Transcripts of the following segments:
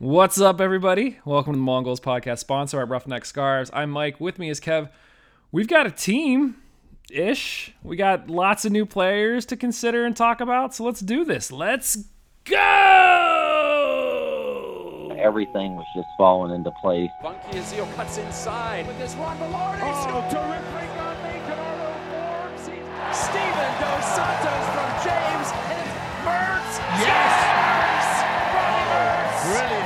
What's up, everybody? Welcome to the Mongols podcast, sponsor at Roughneck Scarves. I'm Mike. With me is Kev. We've got a team ish. We got lots of new players to consider and talk about. So let's do this. Let's go. Everything was just falling into place. Funky Azil cuts inside with this one. Velarde. Oh, terrific on Kenardo Forbes. Steven Dos Santos from James. And it's Mertz. Yes. Robbie Mertz. Brilliant.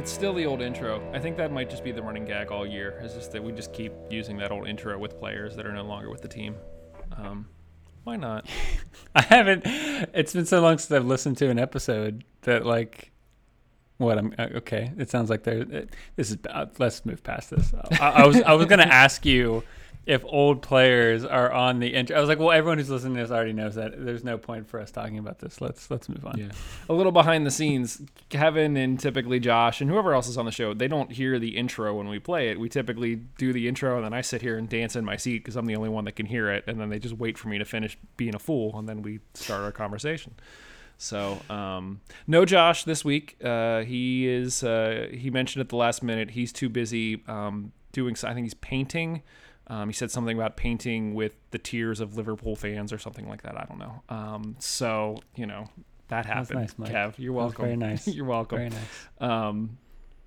It's still the old intro. I think that might just be the running gag all year. It's just that we just keep using that old intro with players that are no longer with the team. Um, why not? I haven't. It's been so long since I've listened to an episode that like. What I'm uh, okay. It sounds like there. It, this is. Uh, let's move past this. I, I was. I was gonna ask you if old players are on the intro. I was like, well, everyone who's listening to this already knows that. There's no point for us talking about this. Let's let's move on. Yeah. A little behind the scenes, Kevin and typically Josh and whoever else is on the show, they don't hear the intro when we play it. We typically do the intro and then I sit here and dance in my seat because I'm the only one that can hear it. And then they just wait for me to finish being a fool and then we start our conversation. So, um, no Josh this week. Uh, he is, uh, he mentioned at the last minute, he's too busy um, doing, I think he's painting. Um, he said something about painting with the tears of Liverpool fans or something like that. I don't know. Um, so, you know, that That's happened. nice, Mike. Kev, you're That was welcome. very nice. you're welcome. Very nice. Um,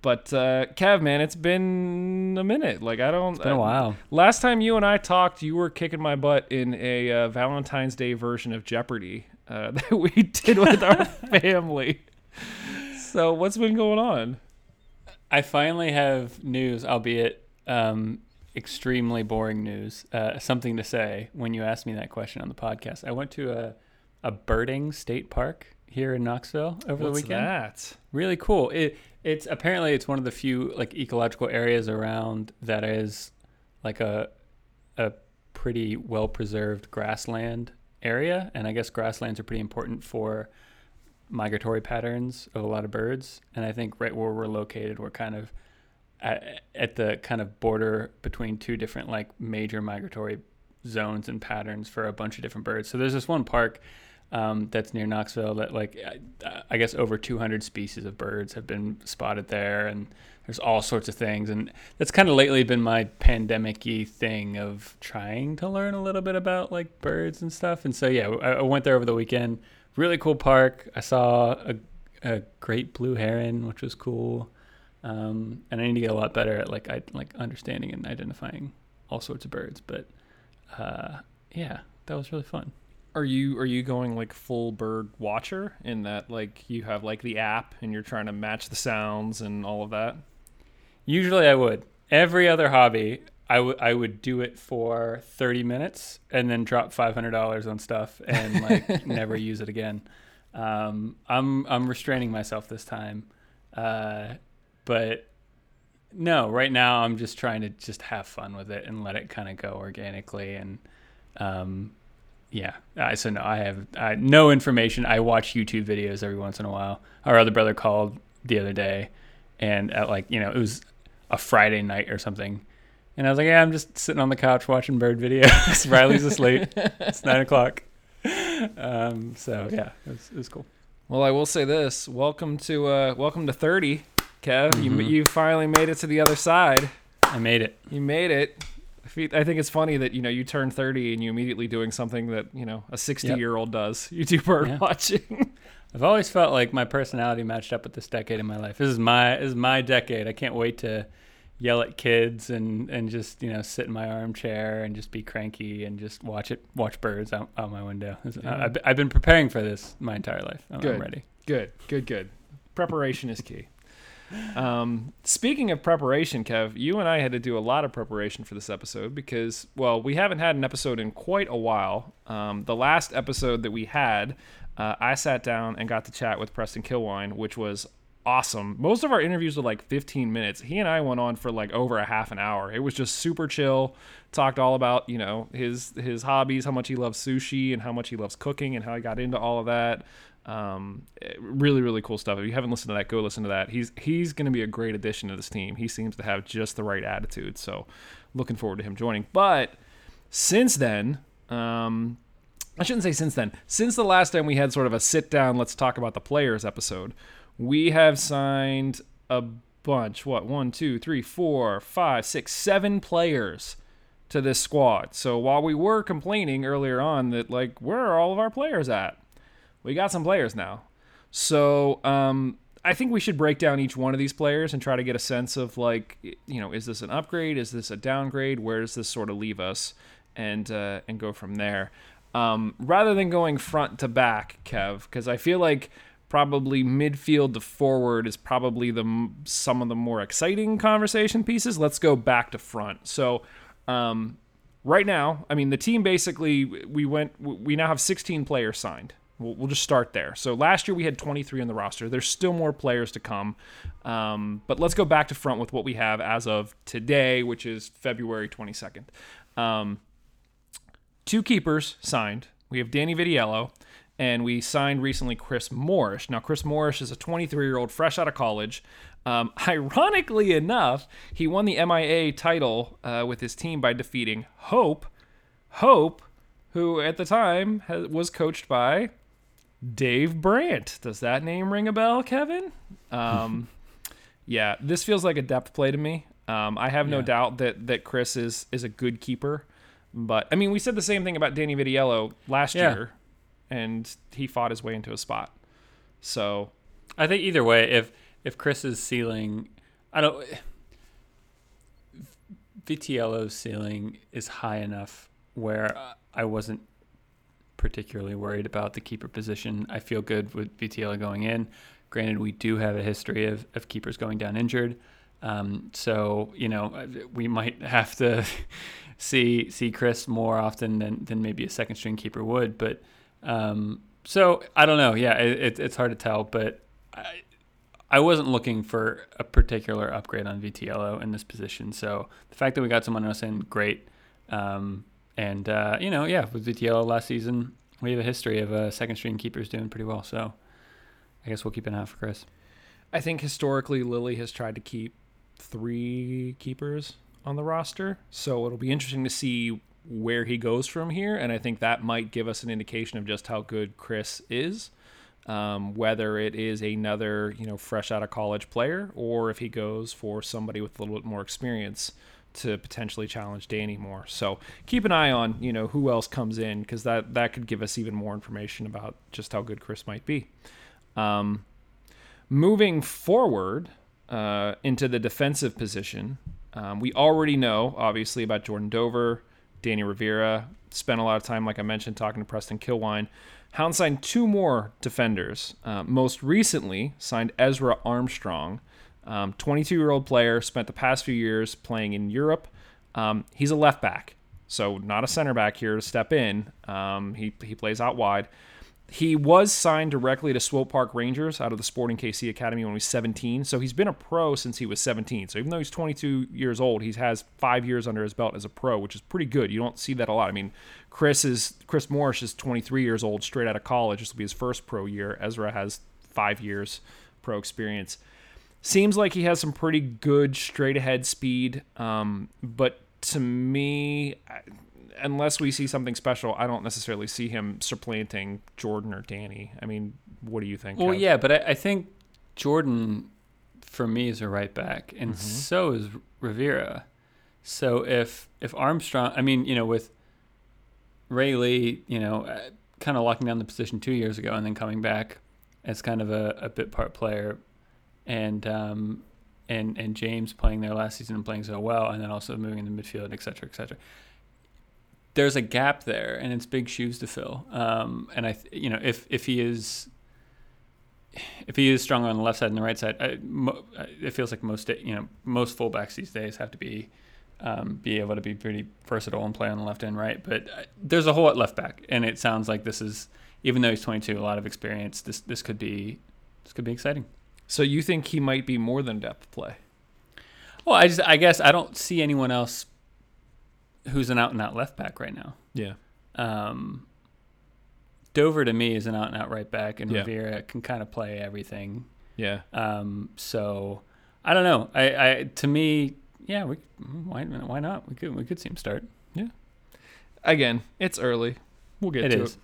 but uh, Kev, man, it's been a minute. Like I don't. It's been a while. Last time you and I talked, you were kicking my butt in a uh, Valentine's Day version of Jeopardy uh, that we did with our family. So what's been going on? I finally have news, albeit um, extremely boring news. Uh, something to say when you asked me that question on the podcast. I went to a a birding state park here in Knoxville over What's the weekend. that? Really cool. It it's apparently it's one of the few like ecological areas around that is like a a pretty well preserved grassland area, and I guess grasslands are pretty important for migratory patterns of a lot of birds. And I think right where we're located, we're kind of at, at the kind of border between two different like major migratory zones and patterns for a bunch of different birds. So there's this one park um, that's near Knoxville that like I, I guess over 200 species of birds have been spotted there, and there's all sorts of things. And that's kind of lately been my pandemic-y thing of trying to learn a little bit about like birds and stuff. And so yeah, I, I went there over the weekend. Really cool park. I saw a, a great blue heron, which was cool. Um, and I need to get a lot better at like I like understanding and identifying all sorts of birds. But uh, yeah, that was really fun. Are you are you going like full bird watcher in that like you have like the app and you're trying to match the sounds and all of that? Usually I would. Every other hobby, I would I would do it for 30 minutes and then drop $500 on stuff and like never use it again. Um, I'm I'm restraining myself this time, uh, but no, right now I'm just trying to just have fun with it and let it kind of go organically and um, yeah. I so no, I have I, no information. I watch YouTube videos every once in a while. Our other brother called the other day, and at like you know it was a Friday night or something, and I was like, yeah, I'm just sitting on the couch watching bird videos. Riley's asleep. It's nine o'clock. Um, so yeah, it was, it was cool. Well, I will say this: welcome to uh, welcome to thirty, Kev. You mm-hmm. you finally made it to the other side. I made it. You made it. I think it's funny that you know you turn thirty and you immediately doing something that you know a sixty Yep. year old does. You do bird Yeah. watching. I've always felt like my personality matched up with this decade in my life. This is my this is my decade. I can't wait to yell at kids and and just you know sit in my armchair and just be cranky and just watch it watch birds out, out my window. This- I, I've, I've been preparing for this my entire life. I'm, I'm ready. good, good, good. Preparation is key. Um, speaking of preparation, Kev, you and I had to do a lot of preparation for this episode because, well, we haven't had an episode in quite a while. Um, the last episode that we had, uh, I sat down and got to chat with Preston Kilwien, which was awesome. Most of our interviews were like 15 minutes. He and I went on for like over a half an hour. It was just super chill. Talked all about, you know, his his hobbies, how much he loves sushi and how much he loves cooking and how he got into all of that. Um, eh, really, really cool stuff. If you haven't listened to that, go listen to that. He's he's going to be a great addition to this team. He seems to have just the right attitude. So, looking forward to him joining. But since then, Um, I shouldn't say since then. Since the last time we had sort of a sit down, let's talk about the players episode, we have signed a bunch. What? One, two, three, four, five, six, seven players to this squad. So while we were complaining earlier on that, like, where are all of our players at? We got some players now. So um, I think we should break down each one of these players and try to get a sense of, like, you know, is this an upgrade? Is this a downgrade? Where does this sort of leave us? And, uh, and go from there um, rather than going front to back, Kev, because I feel like probably midfield to forward is probably the some of the more exciting conversation pieces. Let's go back to front. So, um, right now, I mean, the team basically we went we now have 16 players signed. We'll, we'll just start there. So last year we had 23 on the roster. There's still more players to come, um, but let's go back to front with what we have as of today, which is February 22nd. Um, two keepers signed. We have Danny Vitiello, and we signed recently Chris Morris. Now, Chris Morris is a 23 year old fresh out of college. Um, ironically enough, he won the MIA title uh, with his team by defeating Hope. Hope, who at the time was coached by Dave Brandt. Does that name ring a bell, Kevin? Um, yeah, this feels like a depth play to me. Um, I have no Yeah. doubt that that Chris is is a good keeper. But I mean, we said the same thing about Danny Vitiello last Yeah. year, and he fought his way into a spot. So I think either way, if if Chris's ceiling, I don't. Vitiello's ceiling is high enough where I wasn't particularly worried about the keeper position. I feel good with Vitiello going in. Granted, we do have a history of, of keepers going down injured. Um, so you know we might have to see see Chris more often than, than maybe a second string keeper would. But um, so I don't know. Yeah, it, it, it's hard to tell. But I, I wasn't looking for a particular upgrade on Vitiello in this position. So the fact that we got someone else in, great. Um, and uh, you know, yeah, with Vitiello last season, we have a history of uh, second string keepers doing pretty well. So I guess we'll keep an eye out for Chris. I think historically Lilley has tried to keep three keepers on the roster. So it'll be interesting to see where he goes from here. And I think that might give us an indication of just how good Chris is. Um, whether it is another, you know, fresh out of college player or if he goes for somebody with a little bit more experience to potentially challenge Danny more. So keep an eye on, you know, who else comes in because that, that could give us even more information about just how good Chris might be. Um, moving forward uh, into the defensive position, um, we already know, obviously, about Jordan Dover, Danny Rivera. Spent a lot of time, like I mentioned, talking to Preston Kilwien. Hound signed two more defenders. Uh, most recently, signed Ezra Armstrong, 22 year old player, spent the past few years playing in Europe. Um, he's a left back, so not a center back here to step in. Um, he, he plays out wide. He was signed directly to Swope Park Rangers out of the Sporting KC Academy when he was 17. So he's been a pro since he was 17. So even though he's 22 years old, he has five years under his belt as a pro, which is pretty good. You don't see that a lot. I mean, Chris is Chris Morris is 23 years old, straight out of college. This will be his first pro year. Ezra has five years pro experience. Seems like he has some pretty good straight ahead speed, um, but to me, unless we see something special, I don't necessarily see him supplanting Jordan or Danny. I mean, what do you think? Well, Kev? yeah, but I, I think Jordan, for me, is a right back, and Mm-hmm. so is Rivera. So if if Armstrong, I mean, you know, with Ray Lee, you know, uh, kind of locking down the position two years ago, and then coming back as kind of a, a bit part player, and um, and and James playing there last season and playing so well, and then also moving in the midfield, et cetera, et cetera. There's a gap there, and it's big shoes to fill. Um, and I, you know, if if he is if he is stronger on the left side and the right side, I, mo, it feels like most you know most fullbacks these days have to be um, be able to be pretty versatile and play on the left and right. But uh, there's a hole at left back, and it sounds like this is even though he's 22, a lot of experience. This this could be this could be exciting. So you think he might be more than depth play? Well, I just I guess I don't see anyone else who's an out and out left back right now. Yeah. Um, Dover to me is an out and out right back, and Yeah. Rivera can kind of play everything. Yeah. Um, so I don't know. I, I to me, yeah, we why why not? We could we could see him start. Yeah. Again, it's early. We'll get It to is. it.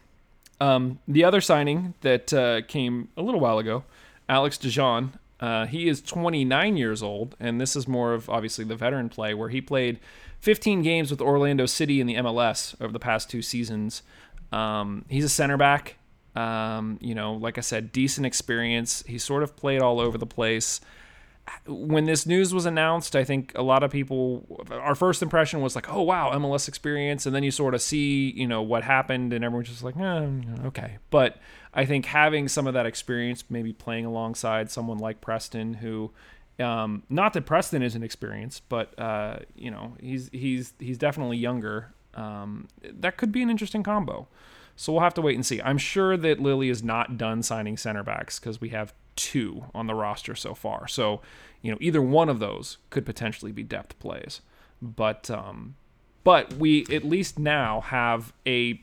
Um, the other signing that uh, came a little while ago, Alex DeJohn. Uh, he is 29 years old, and this is more of obviously the veteran play where he played 15 games with Orlando City in the MLS over the past two seasons. Um, he's a center back. Um, you know, like I said, decent experience. He sort of played all over the place when this news was announced, I think a lot of people, our first impression was like, oh, wow, MLS experience. And then you sort of see, you know, what happened, and everyone's just like, eh, okay. But I think having some of that experience, maybe playing alongside someone like Preston, who, um, not that Preston isn't experienced, but, uh, you know, he's, he's, he's definitely younger. Um, that could be an interesting combo. So we'll have to wait and see. I'm sure that Lilley is not done signing center backs because we have two on the roster so far. So, you know, either one of those could potentially be depth plays. But um but we at least now have a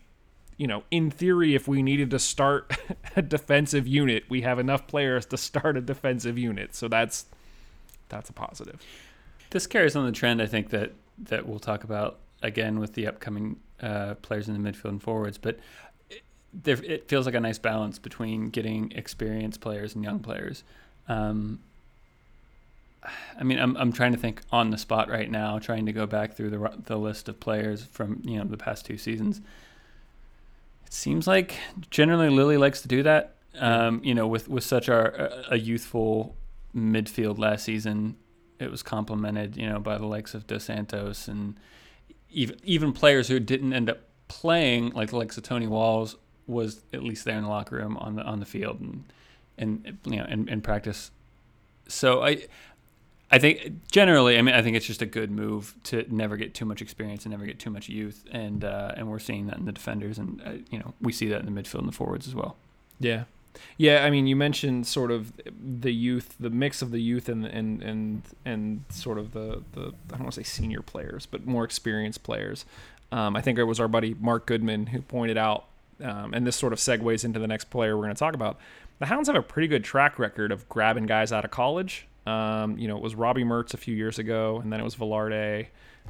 you know, in theory if we needed to start a defensive unit, we have enough players to start a defensive unit. So that's that's a positive. This carries on the trend I think that that we'll talk about again with the upcoming uh, players in the midfield and forwards, but there, it feels like a nice balance between getting experienced players and young players. Um, I mean, I'm I'm trying to think on the spot right now, trying to go back through the the list of players from you know the past two seasons. It seems like generally Lilley likes to do that. Um, you know, with with such our a youthful midfield last season, it was complemented, you know, by the likes of Dos Santos and even even players who didn't end up playing, like the likes of Tony Walls, was at least there in the locker room on the on the field and and you know in, in practice. So I I think generally, I mean, I think it's just a good move to never get too much experience and never get too much youth, and uh, and we're seeing that in the defenders, and uh, you know we see that in the midfield and the forwards as well. Yeah. Yeah, I mean, you mentioned sort of the youth, the mix of the youth and and and and sort of the the I don't want to say senior players, but more experienced players. Um, I think it was our buddy Mark Goodman who pointed out, um, and this sort of segues into the next player we're going to talk about. The Hounds have a pretty good track record of grabbing guys out of college. Um, you know, it was Robbie Mertz a few years ago, and then it was Velarde,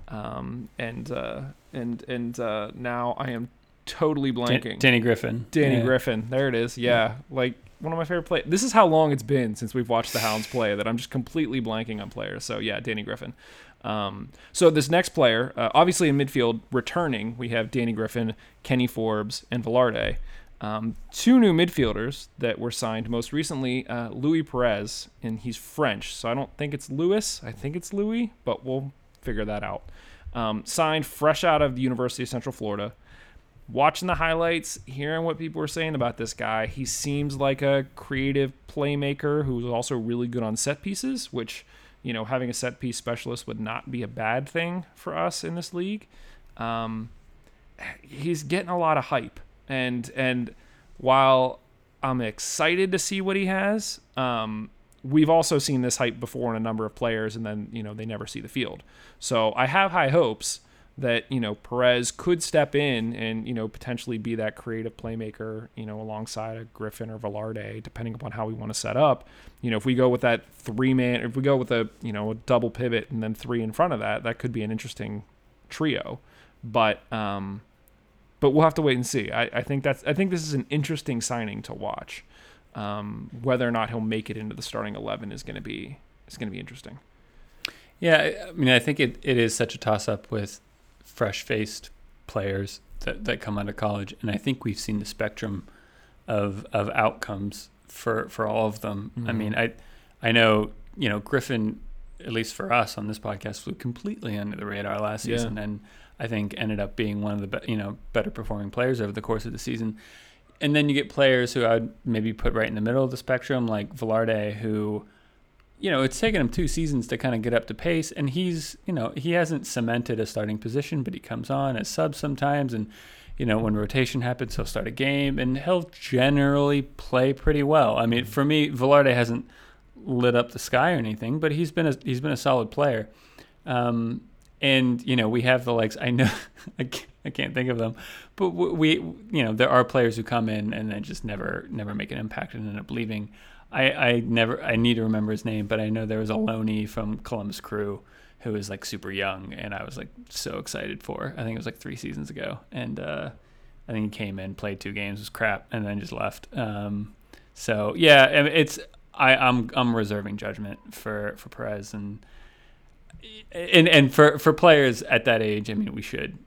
um, and uh, and and uh, now I am totally blanking. Dan- Danny Griffin. Danny Yeah. Griffin. There it is. Yeah, like one of my favorite players. This is how long it's been since we've watched the Hounds play that I'm just completely blanking on players. So yeah, Danny Griffin. Um, so this next player, uh, obviously in midfield, returning, we have Danny Griffin, Kenny Forbes, and Velarde. Um, two new midfielders that were signed most recently, uh, Louis Perez, and he's French, so I don't think it's Louis. I think it's Louis, but we'll figure that out. Um, signed fresh out of the University of Central Florida watching the highlights, hearing what people were saying about this guy, he seems like a creative playmaker who's also really good on set pieces, which, you know, having a set piece specialist would not be a bad thing for us in this league. Um, he's getting a lot of hype, and and while I'm excited to see what he has, um, we've also seen this hype before in a number of players, and then you know they never see the field. So I have high hopes that you know Perez could step in and you know potentially be that creative playmaker, you know, alongside a Griffin or Velarde, depending upon how we want to set up. You know, if we go with that three man, if we go with a you know a double pivot and then three in front of that, that could be an interesting trio. But um, but we'll have to wait and see. I, I think that's I think this is an interesting signing to watch. Um, whether or not he'll make it into the starting eleven is going to be is going to be interesting. Yeah, I mean, I think it, it is such a toss up with fresh faced players that, that come out of college, and I think we've seen the spectrum of of outcomes for for all of them. I Mhm. mean, I I know you know Griffin, at least for us on this podcast, flew completely under the radar last Yeah. season, and I think ended up being one of the be- you know better performing players over the course of the season. And then you get players who I'd maybe put right in the middle of the spectrum, like Velarde, who you know, it's taken him two seasons to kind of get up to pace, and he's, you know, he hasn't cemented a starting position, but he comes on as sub sometimes, and you know, when rotation happens, he'll start a game, and he'll generally play pretty well. I mean, for me, Velarde hasn't lit up the sky or anything, but he's been a he's been a solid player. Um, and you know, we have the likes. I know I can't, I can't think of them, but we, you know, there are players who come in and then just never never make an impact and end up leaving. I, I never I need to remember his name, but I know there was a loanee from Columbus Crew who was like super young, and I was like so excited for. I think it was like three seasons ago, and uh, I think he came in, played two games, was crap, and then just left. Um, so yeah, it's I, I'm I'm reserving judgment for for Perez and and and for for players at that age. I mean, we should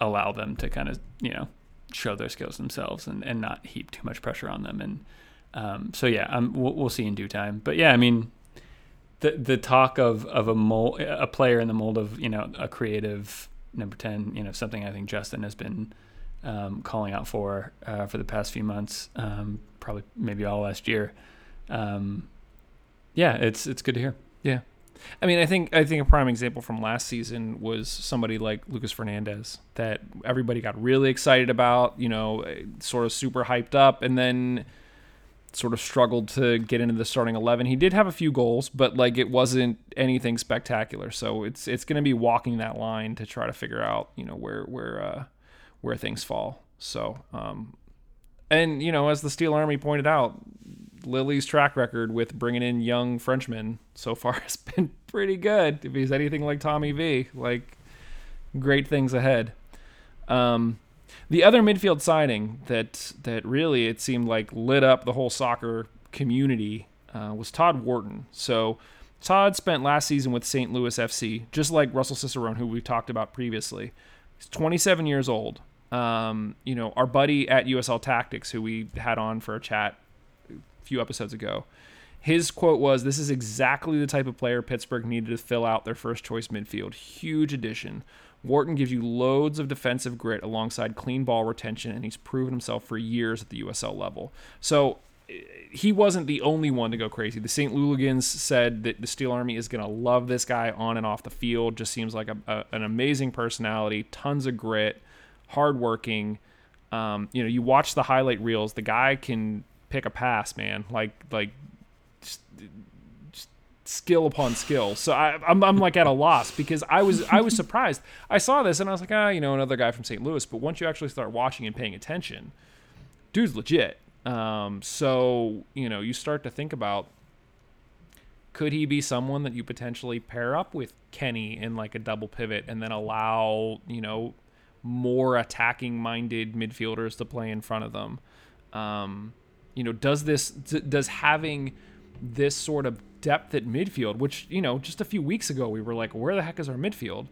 allow them to kind of you know show their skills themselves and, and not heap too much pressure on them. And um, so yeah, um, we'll, we'll see in due time. But yeah, I mean, the the talk of of a mold, a player in the mold of you know a creative number ten, you know something I think Justin has been um, calling out for uh, for the past few months, um, probably maybe all last year. Um, yeah, it's it's good to hear. Yeah. I mean, I think I think a prime example from last season was somebody like Lucas Fernandez that everybody got really excited about, you know, sort of super hyped up, and then sort of struggled to get into the starting eleven. He did have a few goals, but like it wasn't anything spectacular. So it's it's going to be walking that line to try to figure out, you know, where where uh, where things fall. So, um, and you know, as the Steel Army pointed out, Lilley's track record with bringing in young Frenchmen so far has been pretty good. If he's anything like Tommy V, like great things ahead. Um, the other midfield signing that that really it seemed like lit up the whole soccer community uh, was Todd Wharton. So Todd spent last season with St. Louis FC, just like Russell Cicerone, who we've talked about previously. He's 27 years old. Um, you know, our buddy at USL Tactics, who we had on for a chat a few episodes ago. His quote was, This is exactly the type of player Pittsburgh needed to fill out their first choice midfield. Huge addition. Wharton gives you loads of defensive grit alongside clean ball retention, and he's proven himself for years at the USL level. So he wasn't the only one to go crazy. The St. Louligans said that the Steel Army is going to love this guy on and off the field. Just seems like a, a, an amazing personality, tons of grit, hardworking. Um, you know, you watch the highlight reels. The guy can pick a pass, man. Like like just skill upon skill. So I, I'm I'm like at a loss because I was I was surprised. I saw this and I was like, ah, you know, another guy from St. Louis. But once you actually start watching and paying attention, dude's legit. Um, so you know, you start to think about could he be someone that you potentially pair up with Kenny in like a double pivot and then allow you know more attacking minded midfielders to play in front of them. Um, you know, does this does having this sort of depth at midfield, which you know, just a few weeks ago we were like, where the heck is our midfield?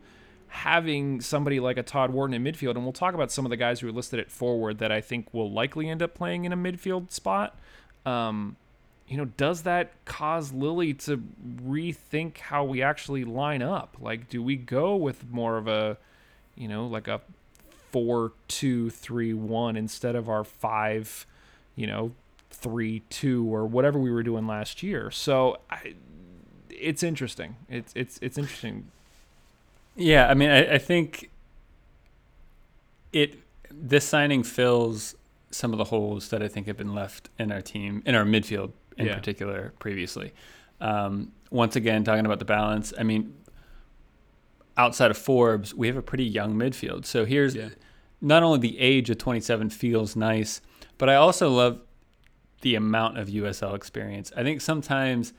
Having somebody like a Todd Wharton in midfield, and we'll talk about some of the guys who are listed at forward that I think will likely end up playing in a midfield spot. Um, you know, does that cause Lilley to rethink how we actually line up? Like, do we go with more of a, you know, like a four two three one instead of our five, you know, three two or whatever we were doing last year. So I, it's interesting. It's it's it's interesting. Yeah, I mean, I, I think it this signing fills some of the holes that I think have been left in our team, in our midfield in yeah. particular, previously. Um, once again, talking about the balance. I mean, outside of Forbes, we have a pretty young midfield. So here's yeah. not only the age of 27 feels nice, but I also love the amount of USL experience. I think sometimes,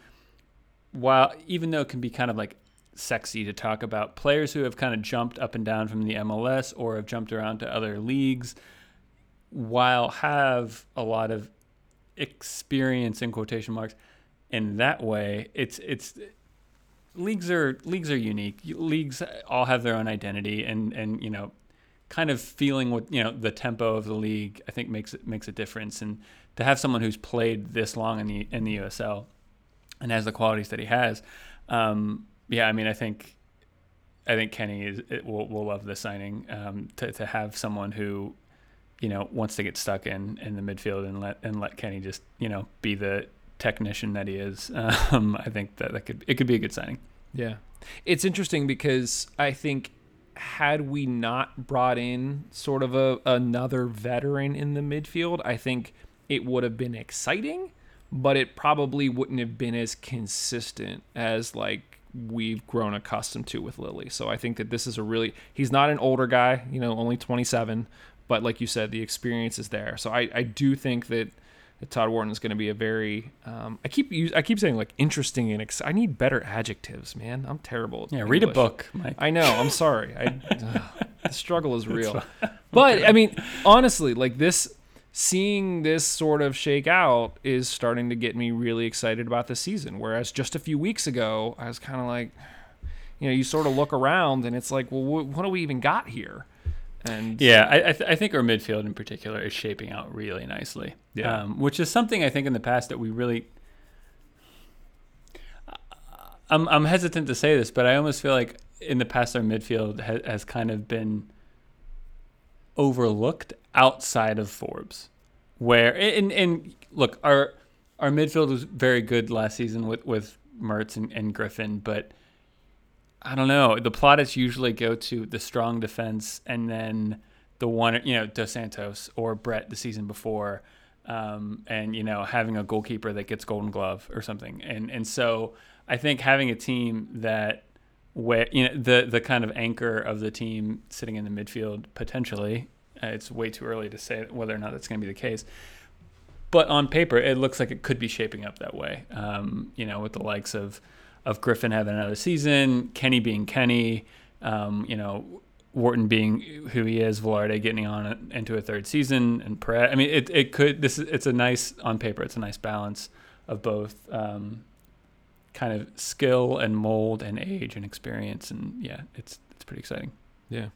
while even though it can be kind of like sexy to talk about, players who have kind of jumped up and down from the MLS or have jumped around to other leagues, while have a lot of experience in quotation marks in that way, it's it's leagues are leagues are unique. Leagues all have their own identity, and and you know, kind of feeling what you know the tempo of the league. I think makes it makes a difference and to have someone who's played this long in the in the USL and has the qualities that he has, um, yeah, I mean, I think I think Kenny is will will love the signing um, to to have someone who you know wants to get stuck in in the midfield and let and let Kenny just you know be the technician that he is. Um, I think that that could it could be a good signing. Yeah, it's interesting because I think had we not brought in sort of a another veteran in the midfield, I think it would have been exciting, but it probably wouldn't have been as consistent as like we've grown accustomed to with Lilley. So I think that this is a really he's not an older guy, you know, only 27, but like you said, the experience is there. So I, I do think that Todd Wharton is going to be a very um, I keep use, I keep saying like interesting and ex- I need better adjectives, man. I'm terrible. Yeah, read a book, Mike. I know. I'm sorry. I, ugh, the struggle is real. But I mean, honestly, like this, seeing this sort of shake out is starting to get me really excited about the season. Whereas just a few weeks ago, I was kind of like, you know, you sort of look around and it's like, well, wh- what do we even got here? And Yeah, I, I, th- I think our midfield in particular is shaping out really nicely. Yeah. Um, which is something I think in the past that we really. I'm, I'm hesitant to say this, but I almost feel like in the past our midfield ha- has kind of been overlooked outside of Forbes. Where and, and look, our our midfield was very good last season with with Mertz and, and Griffin, but I don't know. The plaudits usually go to the strong defense and then the one, you know, Dos Santos or Brett the season before, um, and you know having a goalkeeper that gets Golden Glove or something. And and so I think having a team that where you know the the kind of anchor of the team sitting in the midfield potentially. Uh, it's way too early to say whether or not that's going to be the case. But on paper, it looks like it could be shaping up that way. Um, you know, with the likes of of Griffin having another season, Kenny being Kenny, um, you know, Wharton being who he is, Velarde getting on into a third season, and Perez. I mean, it, it could. This is it's a nice on paper. It's a nice balance of both um, kind of skill and mold and age and experience, and yeah, it's it's pretty exciting. Yeah.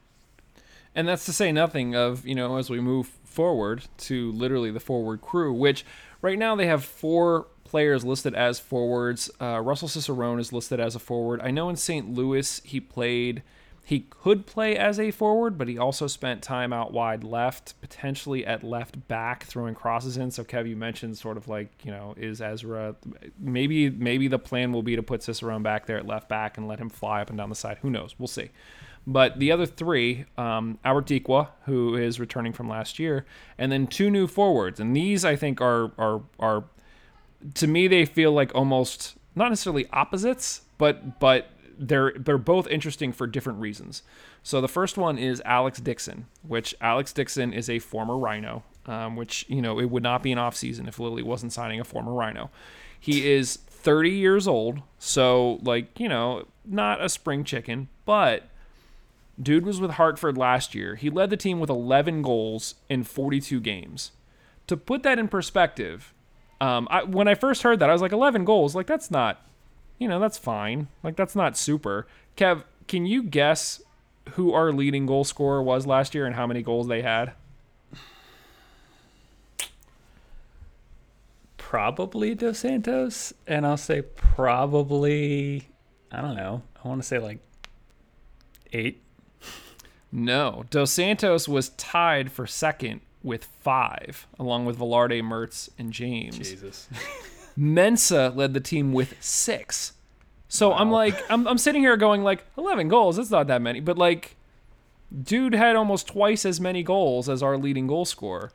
And that's to say nothing of, you know, as we move forward to literally the forward crew, which right now they have four players listed as forwards. Uh, Russell Cicerone is listed as a forward. I know in St. Louis he played, he could play as a forward, but he also spent time out wide left, potentially at left back, throwing crosses in. So Kev, you mentioned sort of like, you know, is Ezra maybe maybe the plan will be to put Cicerone back there at left back and let him fly up and down the side. Who knows? We'll see. But the other three, um, Albert Dikwa, who is returning from last year, and then two new forwards. And these, I think, are are are to me they feel like almost not necessarily opposites, but but they're they're both interesting for different reasons. So the first one is Alex Dixon, which Alex Dixon is a former Rhino, um, which you know it would not be an off season if Lilley wasn't signing a former Rhino. He is 30 years old, so like you know not a spring chicken, but Dude was with Hartford last year. He led the team with 11 goals in 42 games. To put that in perspective, um, I, when I first heard that, I was like, 11 goals? Like, that's not, you know, that's fine. Like, that's not super. Kev, can you guess who our leading goal scorer was last year and how many goals they had? Probably Dos Santos, and I'll say probably I don't know. I want to say like eight. No. Dos Santos was tied for second with five, along with Velarde, Mertz, and James. Jesus. Mensa led the team with six. So I'm like, I'm, I'm sitting here going like, 11 goals. That's not that many, but like, dude had almost twice as many goals as our leading goal scorer.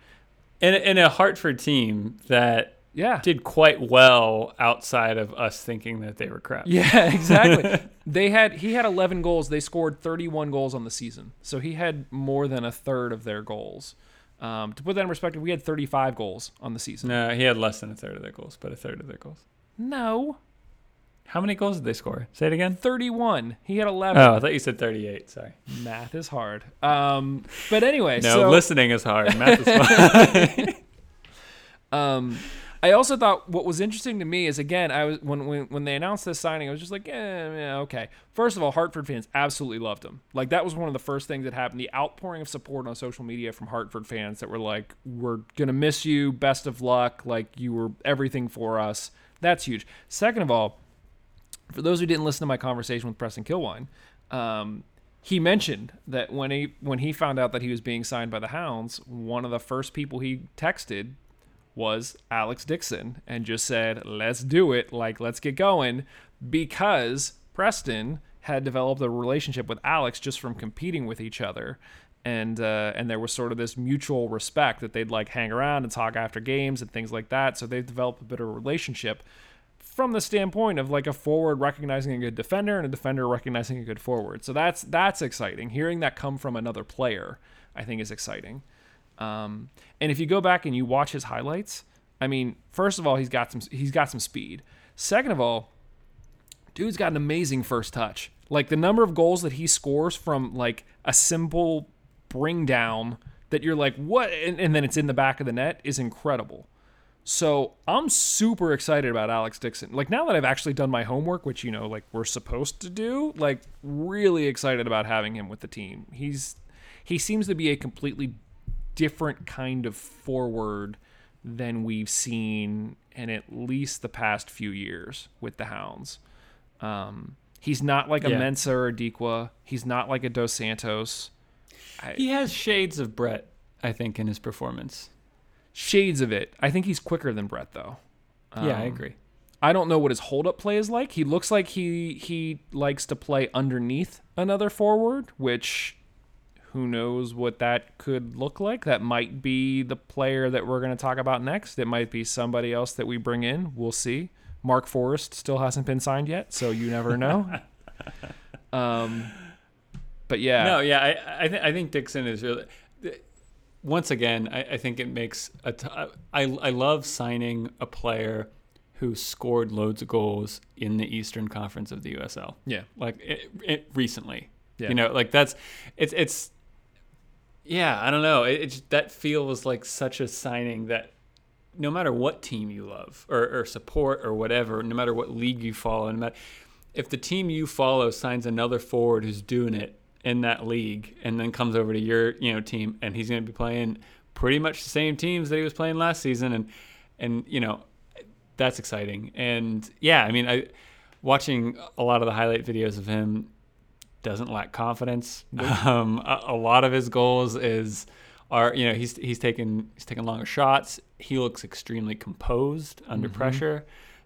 in, in a Hartford team that Yeah. did quite well outside of us thinking that they were crap. Yeah, exactly. they had he had 11 goals. They scored 31 goals on the season, so he had more than a third of their goals. Um, to put that in perspective, we had 35 goals on the season. No, he had less than a third of their goals, but a third of their goals. No, How many goals did they score? Say it again. 31. He had 11. Oh, I thought you said 38. Sorry. Math is hard. Um, but anyway, No, so listening is hard. Math is hard Um, I also thought what was interesting to me is again, I was when when, when they announced this signing, I was just like, eh, yeah, okay. First of all, Hartford fans absolutely loved him. Like that was one of the first things that happened. The outpouring of support on social media from Hartford fans that were like, "We're gonna miss you. Best of luck. Like you were everything for us." That's huge. Second of all, for those who didn't listen to my conversation with Preston Kilwien, um, he mentioned that when he when he found out that he was being signed by the Hounds, one of the first people he texted was Alex Dixon and just said, "Let's do it. Like, let's get going," because Preston had developed a relationship with Alex just from competing with each other. And uh, and there was sort of this mutual respect that they'd like hang around and talk after games and things like that. So they've developed a bit of a relationship from the standpoint of like a forward recognizing a good defender and a defender recognizing a good forward. So that's that's exciting. Hearing that come from another player, I think is exciting. Um, and if you go back and you watch his highlights, I mean, first of all, he's got some he's got some speed. Second of all, dude's got an amazing first touch. Like the number of goals that he scores from like a simple bring down that you're like, what? And, and then it's in the back of the net is incredible. So I'm super excited about Alex Dixon. Like now that I've actually done my homework, which you know, like we're supposed to do, like really excited about having him with the team. He's he seems to be a completely different kind of forward than we've seen in at least the past few years with the Hounds. Um, he's not like a Yeah. Mensa or a Dikwa. He's not like a Dos Santos. He has shades of Brett, I think, in his performance. Shades of it. I think he's quicker than Brett though. yeah, I Um, agree. I don't know what his hold up play is like. He looks like he he likes to play underneath another forward, which who knows what that could look like. That might be the player that we're going to talk about next. It might be somebody else that we bring in. We'll see. Mark Forrest still hasn't been signed yet, so you never know. um, but yeah, No, yeah, I I, th- I think Dixon is really. Once again, I, I think it makes a. T- I I love signing a player who scored loads of goals in the Eastern Conference of the USL. yeah, Like it, it recently, Yeah. you know, like that's it's it's. Yeah, I don't know. It, it's that feels like such a signing that no matter what team you love or, or support or whatever, no matter what league you follow, no matter if the team you follow signs another forward who's doing it in that league and then comes over to your you know team and he's going to be playing pretty much the same teams that he was playing last season and and you know that's exciting and yeah I mean I watching a lot of the highlight videos of him doesn't lack confidence. Um, a, a lot of his goals is are you know he's he's taking he's taking longer shots. He looks extremely composed under pressure.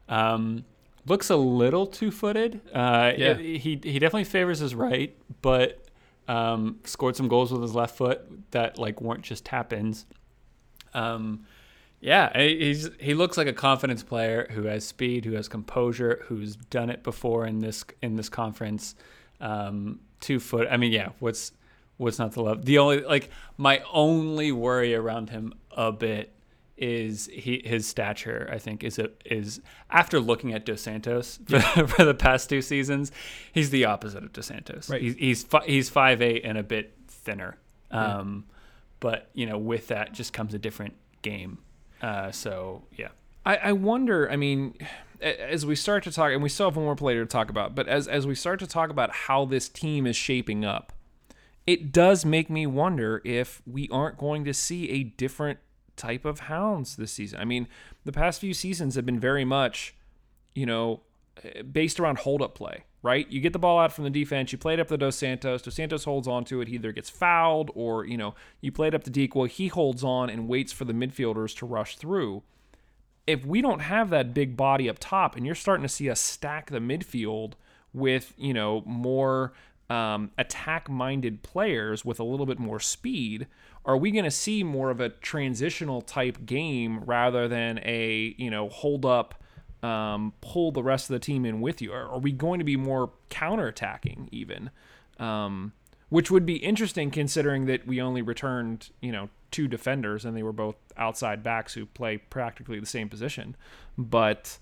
Um, looks a little two-footed. Uh, Yeah. he he definitely favors his right but um, scored some goals with his left foot that like weren't just tap-ins. Um, yeah, he- he's he looks like a confidence player who has speed, who has composure, who's done it before in this in this conference. Um, two foot. I mean, yeah. What's what's not to love? The only like my only worry around him a bit is he his stature. I think is a is after looking at Dos Santos for, for the past two seasons, he's the opposite of Dos Santos. Right. He's he's fi- he's five eight and a bit thinner. Um, but you know, with that just comes a different game. Uh, so yeah, I, I wonder. I mean, as we start to talk, and we still have one more player to talk about, but as as we start to talk about how this team is shaping up, it does make me wonder if we aren't going to see a different type of hounds this season. I mean, the past few seasons have been very much, you know, based around hold up play, right? You get the ball out from the defense, you play it up to Dos Santos, Dos Santos holds on to it, he either gets fouled or, you know, you play it up to Dikwa, he holds on and waits for the midfielders to rush through if we don't have that big body up top and you're starting to see us stack the midfield with, you know, more um, attack minded players with a little bit more speed, are we going to see more of a transitional type game rather than a, you know, hold up, um, pull the rest of the team in with you? Are, are we going to be more counterattacking even? Um, which would be interesting considering that we only returned, you know, two defenders and they were both outside backs who play practically the same position. But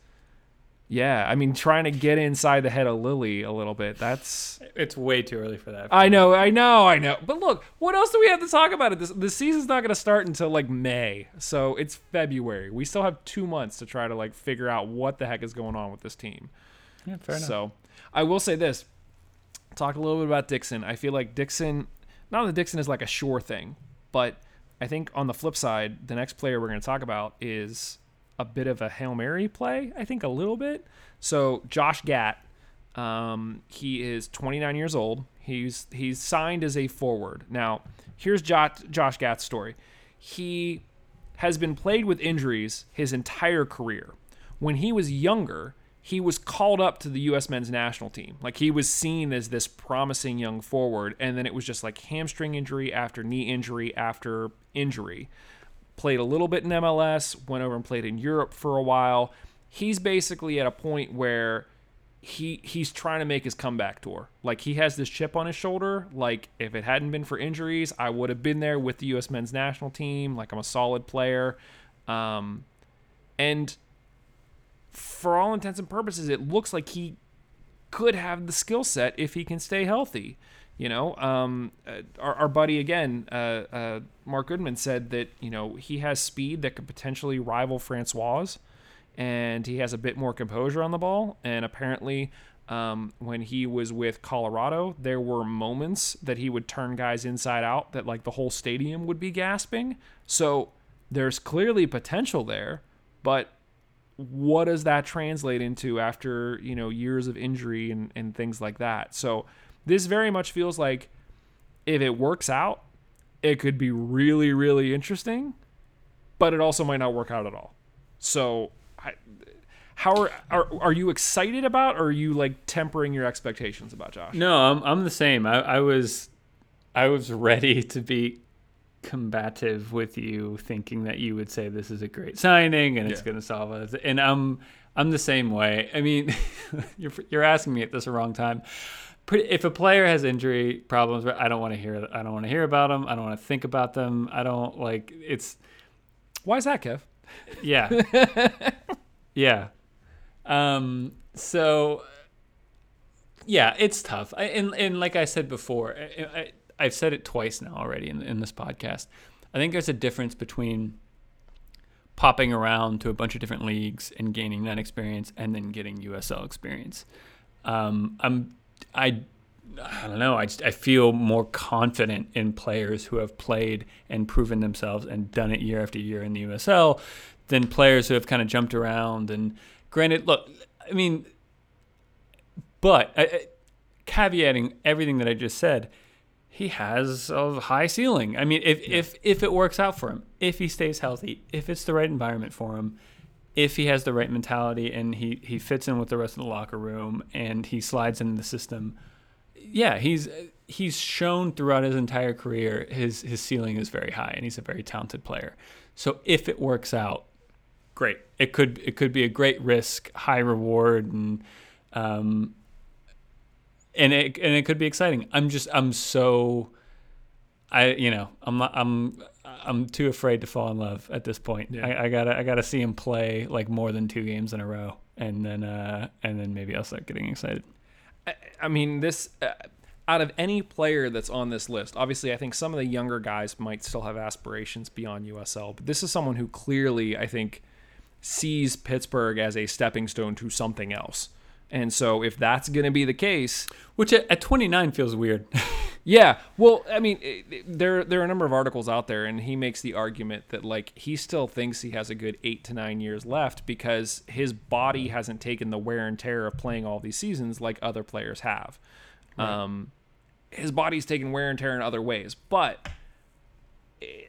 yeah, I mean, trying to get inside the head of Lilley a little bit, that's. it's way too early for that. I know, I know, I know. But look, what else do we have to talk about? It this the season's not going to start until like May, so it's February. We still have two months to try to like figure out what the heck is going on with this team. yeah, fair enough. So, I will say this: talk a little bit about Dixon. I feel like Dixon, not that Dixon is like a sure thing, but I think on the flip side, the next player we're going to talk about is a bit of a hail mary play. I think a little bit. So Josh Gatt, um, he is 29 years old. He's he's signed as a forward. Now, here's Josh Josh Gatt's story. He has been played with injuries his entire career. When he was younger, he was called up to the U.S. men's national team. Like he was seen as this promising young forward, and then it was just like hamstring injury after knee injury after injury. Played a little bit in MLS, went over and played in Europe for a while. He's basically at a point where he he's trying to make his comeback tour. Like he has this chip on his shoulder. Like if it hadn't been for injuries, I would have been there with the U.S. men's national team. Like I'm a solid player. Um, And for all intents and purposes, it looks like he could have the skill set if he can stay healthy. You know, um, uh, our, our buddy again, uh, uh, Mark Goodman said that you know he has speed that could potentially rival Francois, and he has a bit more composure on the ball. And apparently, um, when he was with Colorado, there were moments that he would turn guys inside out that like the whole stadium would be gasping. So there's clearly potential there, but what does that translate into after you know years of injury and, and things like that? So this very much feels like if it works out, it could be really, really interesting, but it also might not work out at all. So, I, how are, are are you excited about, or are you like tempering your expectations about Josh? No, I'm I'm the same. I, I was I was ready to be combative with you, thinking that you would say this is a great signing and it's going to solve it. And I'm I'm the same way. I mean, you're you're asking me at this wrong time. If a player has injury problems, I don't want to hear. I don't want to hear about them. I don't want to think about them. I don't like. It's Why is that, Kev? yeah. yeah. Um, so yeah, it's tough. I, and, and like I said before, I, I, I've said it twice now already in, in this podcast. I think there's a difference between popping around to a bunch of different leagues and gaining that experience and then getting USL experience. Um, I'm, I, I don't know. I just I feel more confident in players who have played and proven themselves and done it year after year in the USL than players who have kind of jumped around. And granted, look, I mean, but I, I, caveating everything that I just said, he has a high ceiling. I mean, if if if it works out for him, if he stays healthy, if it's the right environment for him, if he has the right mentality and he he fits in with the rest of the locker room and he slides into the system, yeah, he's he's shown throughout his entire career his his ceiling is very high and he's a very talented player. So if it works out, great. It could it could be a great risk, high reward, and um, and it and it could be exciting. I'm just I'm so I you know I'm not, I'm I'm too afraid to fall in love at this point. Yeah. I, I gotta I gotta see him play like more than two games in a row, and then uh and then maybe I'll start getting excited. I mean, this uh, out of any player that's on this list, obviously, I think some of the younger guys might still have aspirations beyond USL, but this is someone who clearly, I think, sees Pittsburgh as a stepping stone to something else. And so, if that's going to be the case, Which at, at 29 feels weird. yeah, well, I mean, it- it- there there are a number of articles out there, and he makes the argument that like he still thinks he has a good eight to nine years left because his body hasn't taken the wear and tear of playing all these seasons like other players have. Um, his body's taken wear and tear in other ways, but eh,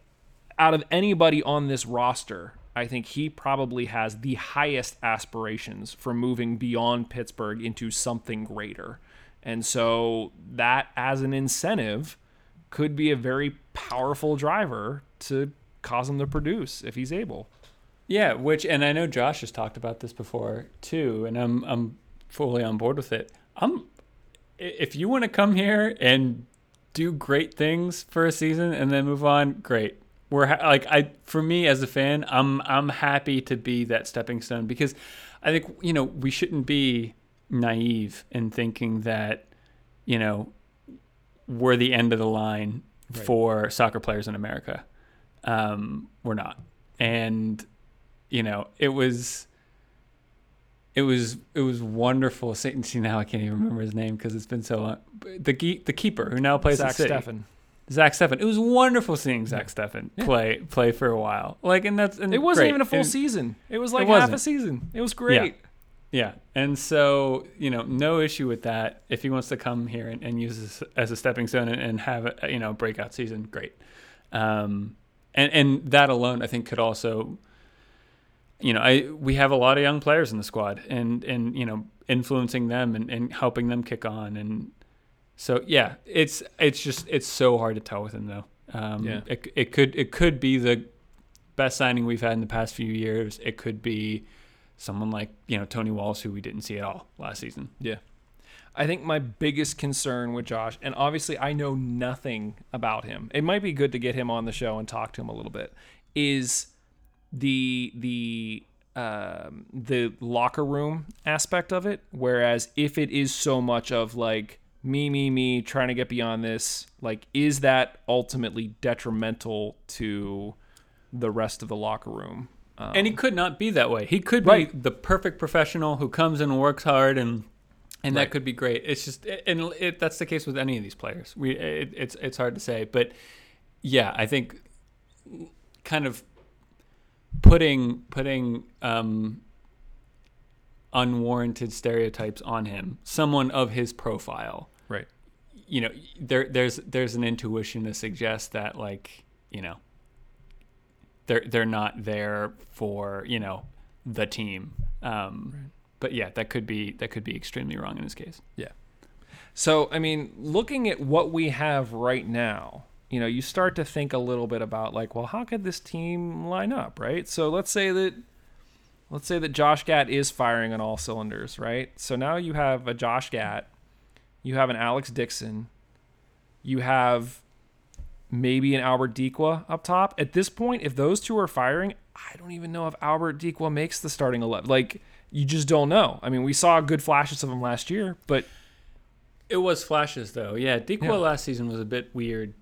out of anybody on this roster, I think he probably has the highest aspirations for moving beyond Pittsburgh into something greater. And so that as an incentive could be a very powerful driver to cause him to produce if he's able. Yeah, which and I know Josh has talked about this before too, and I'm I'm fully on board with it. I'm if you want to come here and do great things for a season and then move on, great. We're ha- like I for me as a fan, I'm I'm happy to be that stepping stone because I think you know we shouldn't be naive in thinking that you know we're the end of the line for soccer players in America. Um, we're not, and you know, it was it was it was wonderful. See, see now I can't even remember his name because it's been so long. The ge- the keeper who now plays Zach at City, Steffen. Zach Steffen. It was wonderful seeing Zach Steffen play play for a while. Like, and that's and It wasn't great. even a full And- season. It was like It half a season. It was great. Yeah, and so you know, no issue with that. If he wants to come here and, and use this as a stepping stone and, and have a you know breakout season, great. Um, and and that alone, I think, could also, you know, I we have a lot of young players in the squad, and and you know, influencing them and, and helping them kick on, and so yeah, it's it's just it's so hard to tell with him though. Um, Yeah. it it could it could be the best signing we've had in the past few years. It could be someone like you know Tony Walsh, who we didn't see at all last season. Yeah. I think my biggest concern with Josh, and obviously I know nothing about him. It might be good to get him on the show and talk to him a little bit. Is the the um, the locker room aspect of it. Whereas if it is so much of like me, me, me, trying to get beyond this, like, is that ultimately detrimental to the rest of the locker room? Um, and he could not be that way. He could be Right. the perfect professional who comes in and works hard, and and Right. that could be great. It's just, and it, that's the case with any of these players. We, it, it's it's hard to say, but yeah, I think kind of putting putting um, unwarranted stereotypes on him, someone of his profile. Right. You know, there there's there's an intuition to suggest that like you know they're they're not there for you know the team. Um, But yeah, that could be that could be extremely wrong in this case. Yeah. So, I mean, looking at what we have right now, you know, you start to think a little bit about like, well, how could this team line up, right? So, let's say that let's say that Josh Gatt is firing on all cylinders, right? So now you have a Josh Gatt, you have an Alex Dixon, you have maybe an Albert Dikwa up top. At this point, if those two are firing, I don't even know if Albert Dikwa makes the starting 11. Like, you just don't know. I mean, we saw good flashes of him last year, but It was flashes though. Yeah, Dequan Yeah. last season was a bit weird.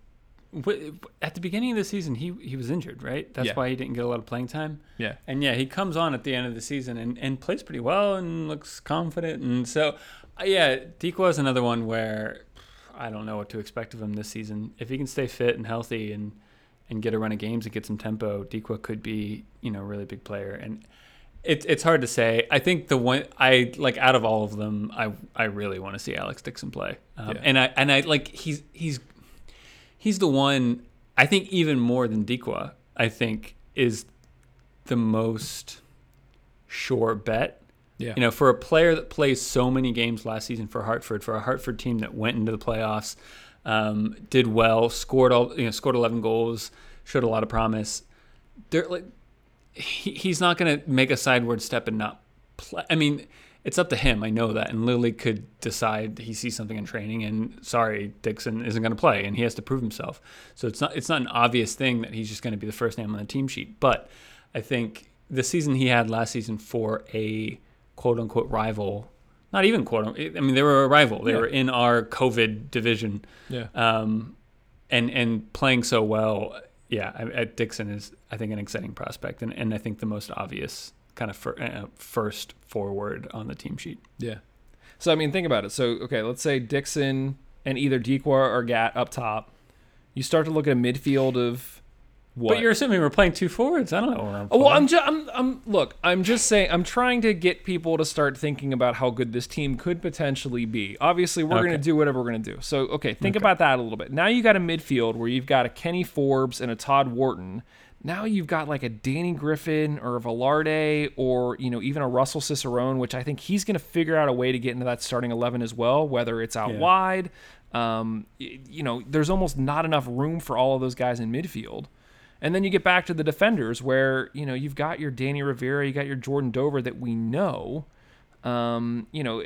At the beginning of the season, he he was injured, right? That's Yeah. why he didn't get a lot of playing time. yeah. And yeah, he comes on at the end of the season and, and plays pretty well and looks confident. And so, uh, yeah, Dikwa is another one where I don't know what to expect of him this season. If he can stay fit and healthy and and get a run of games and get some tempo, Dikwa could be you know a really big player. And it's it's hard to say. I think the one I like out of all of them, I I really want to see Alex Dixon play. Um, Yeah. And I and I like he's he's he's the one I think even more than Dikwa. I think is the most sure bet. Yeah. You know, for a player that plays so many games last season for Hartford, for a Hartford team that went into the playoffs, um, did well, scored all you know, scored 11 goals, showed a lot of promise. They're like, he, he's not going to make a sideward step and not play. I mean, it's up to him. I know that, and Lilley could decide he sees something in training, and sorry, Dixon isn't going to play, and he has to prove himself. So it's not it's not an obvious thing that he's just going to be the first name on the team sheet. But I think the season he had last season for a quote unquote rival, not even quote unquote, I mean they were a rival. They Yeah. were in our COVID division Yeah. um, and and playing so well, yeah, I, I, Dixon is I think an exciting prospect, and, and I think the most obvious kind of fir- uh, first forward on the team sheet. Yeah. So I mean, think about it. So okay, let's say Dixon and either Dikwa or Gatt up top. You start to look at a midfield of what? But you're assuming we're playing two forwards. I don't know. Where I'm Oh, well. I'm just, I'm, I'm, look, I'm just saying, I'm trying to get people to start thinking about how good this team could potentially be. Obviously, we're going to do whatever we're going to do. So, okay, think Okay. about that a little bit. Now you got a midfield where you've got a Kenny Forbes and a Todd Wharton. Now you've got like a Danny Griffin or a Velarde or, you know, even a Russell Cicerone, which I think he's going to figure out a way to get into that starting 11 as well, whether it's out Yeah. wide. Um, you know, there's almost not enough room for all of those guys in midfield. And then you get back to the defenders where, you know, you've got your Danny Rivera, you got your Jordan Dover that we know. Um, you know,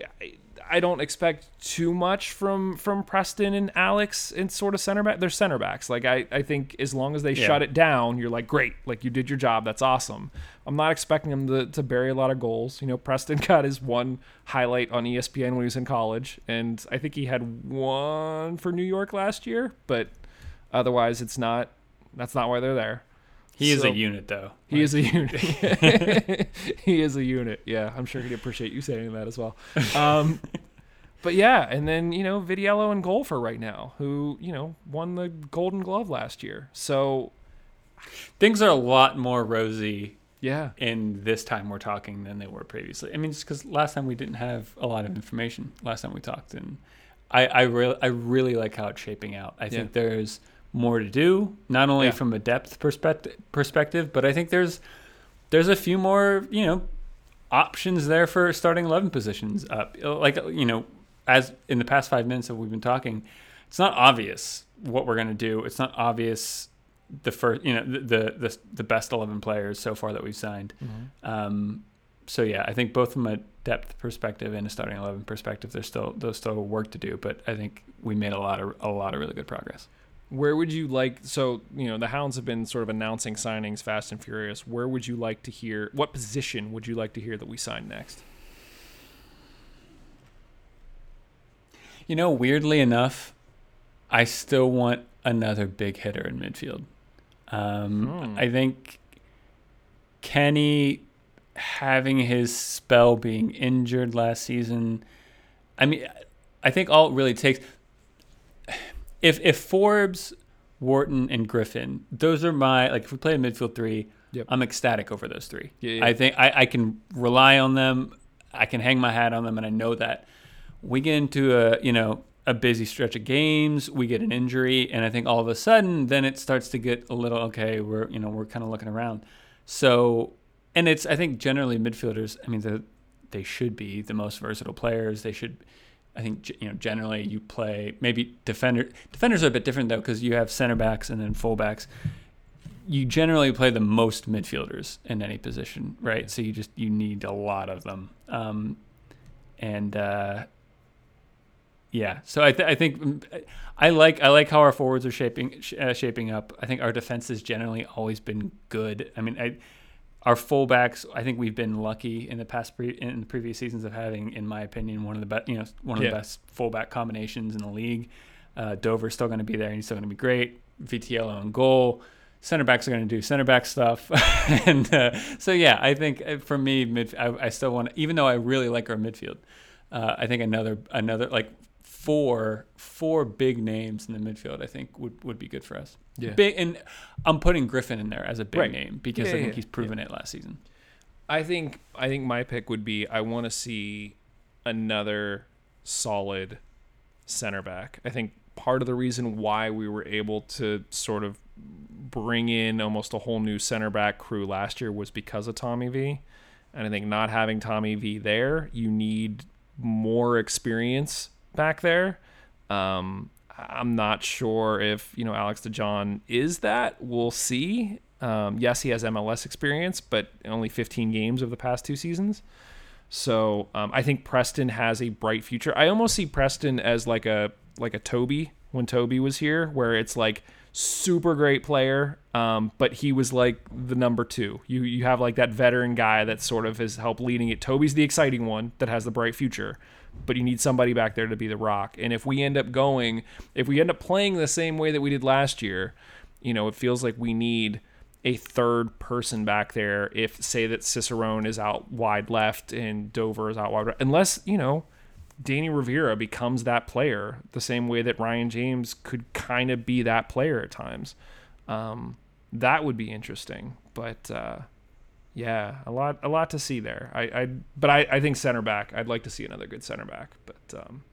I, don't expect too much from from Preston and Alex in sort of center back. They're center backs. Like I, I think as long as they Yeah. shut it down, you're like, great, like you did your job. That's awesome. I'm not expecting them to, to bury a lot of goals. You know, Preston got his one highlight on ESPN when he was in college, and I think he had one for New York last year, but otherwise it's not that's not why they're there. He is a unit, though. He is a unit. he is a unit. Yeah, I'm sure he'd appreciate you saying that as well. Um, but yeah, and then you know Vitiello and Golfer right now, who you know won the Golden Glove last year. So Things are a lot more rosy yeah, in this time we're talking than they were previously. I mean, just because last time we didn't have a lot of information. Last time we talked, and I I really I really like how it's shaping out. I think there's more to do, not only Yeah. from a depth perspective perspective, but I think there's there's a few more you know options there for starting eleven positions up. Like you know, as in the past five minutes that we've been talking, it's not obvious what we're gonna do. It's not obvious the first you know the the the, the best 11 players so far that we've signed um so yeah i think both from a depth perspective and a starting 11 perspective there's still there's still work to do but i think we made a lot of a lot of really good progress Where would you like? So you know the Hounds have been sort of announcing signings fast and furious. Where would you like to hear? What position would you like to hear that we sign next? You know, weirdly enough, I still want another big hitter in midfield. Um, Hmm. I think Kenny having his spell being injured last season. I mean, I think all it really takes if if Forbes, Wharton, and Griffin, those are my like if we play a midfield three, Yep. I'm ecstatic over those three. Yeah, yeah. I think I, I can rely on them. I can hang my hat on them, and I know that we get into a you know a busy stretch of games, we get an injury, and I think all of a sudden then it starts to get a little okay. We're you know we're kind of looking around. So and it's I think generally midfielders. I mean the they should be the most versatile players. They should. I think you know generally you play maybe defender defenders are a bit different though because you have center backs and then fullbacks. You generally play the most midfielders in any position, right? So you just you need a lot of them. Um, and uh, yeah, so I, th- I think mm, I like I like how our forwards are shaping sh- uh, shaping up. I think our defense has generally always been good. I mean, I, our fullbacks. I think we've been lucky in the past pre- in the previous seasons of having, in my opinion, one of the best you know one of Yeah. the best fullback combinations in the league. Uh, Dover's still going to be there, and he's still going to be great. VTL on goal. Center backs are going to do center back stuff, and uh, so yeah, I think uh, for me, mid, I, I still want, even though I really like our midfield, uh, I think another another like four four big names in the midfield, I think would, would be good for us. Yeah. Big, and I'm putting Griffin in there as a big Right. name because Yeah, I think yeah, he's proven it last season. I think I think my pick would be I want to see another solid center back. I think part of the reason why we were able to sort of bring in almost a whole new center back crew last year was because of Tommy V. And I think not having Tommy V there, you need more experience back there. Um, I'm not sure if you know Alex DeJohn is that. We'll see. Um, yes, he has MLS experience, but only 15 games of the past two seasons. So um, I think Preston has a bright future. I almost see Preston as like a like a Toby when Toby was here, where it's like super great player, um, but he was like the number two. You you have like that veteran guy that sort of has helped leading it. Toby's the exciting one that has the bright future, but you need somebody back there to be the rock. And if we end up going, if we end up playing the same way that we did last year, you know, it feels like we need a third person back there if say that Cicerone is out wide left and Dover is out wide right. Unless, you know, Danny Rivera becomes that player the same way that Ryan James could kind of be that player at times. Um, that would be interesting. But uh, yeah, a lot a lot to see there. I, I but I, I think center back. I'd like to see another good center back. But um,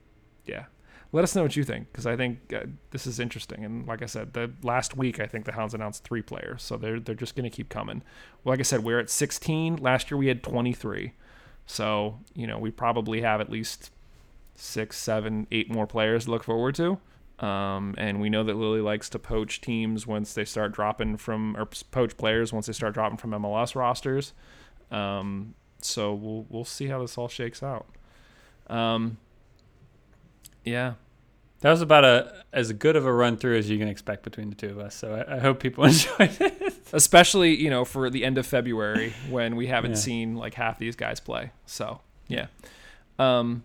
yeah, let us know what you think because I think uh, this is interesting. And like I said, the last week I think the Hounds announced three players, so they're they're just going to keep coming. Well, like I said, we're at 16. Last year we had 23, so you know we probably have at least six, seven, eight more players to look forward to. Um, and we know that Lilley likes to poach teams once they start dropping from, or poach players once they start dropping from MLS rosters. Um, so we'll we'll see how this all shakes out. Um, yeah, That was about a as good of a run through as you can expect between the two of us. So I, I hope people enjoyed it. especially you know for the end of February when we haven't Yeah. seen like half these guys play. So yeah. Um,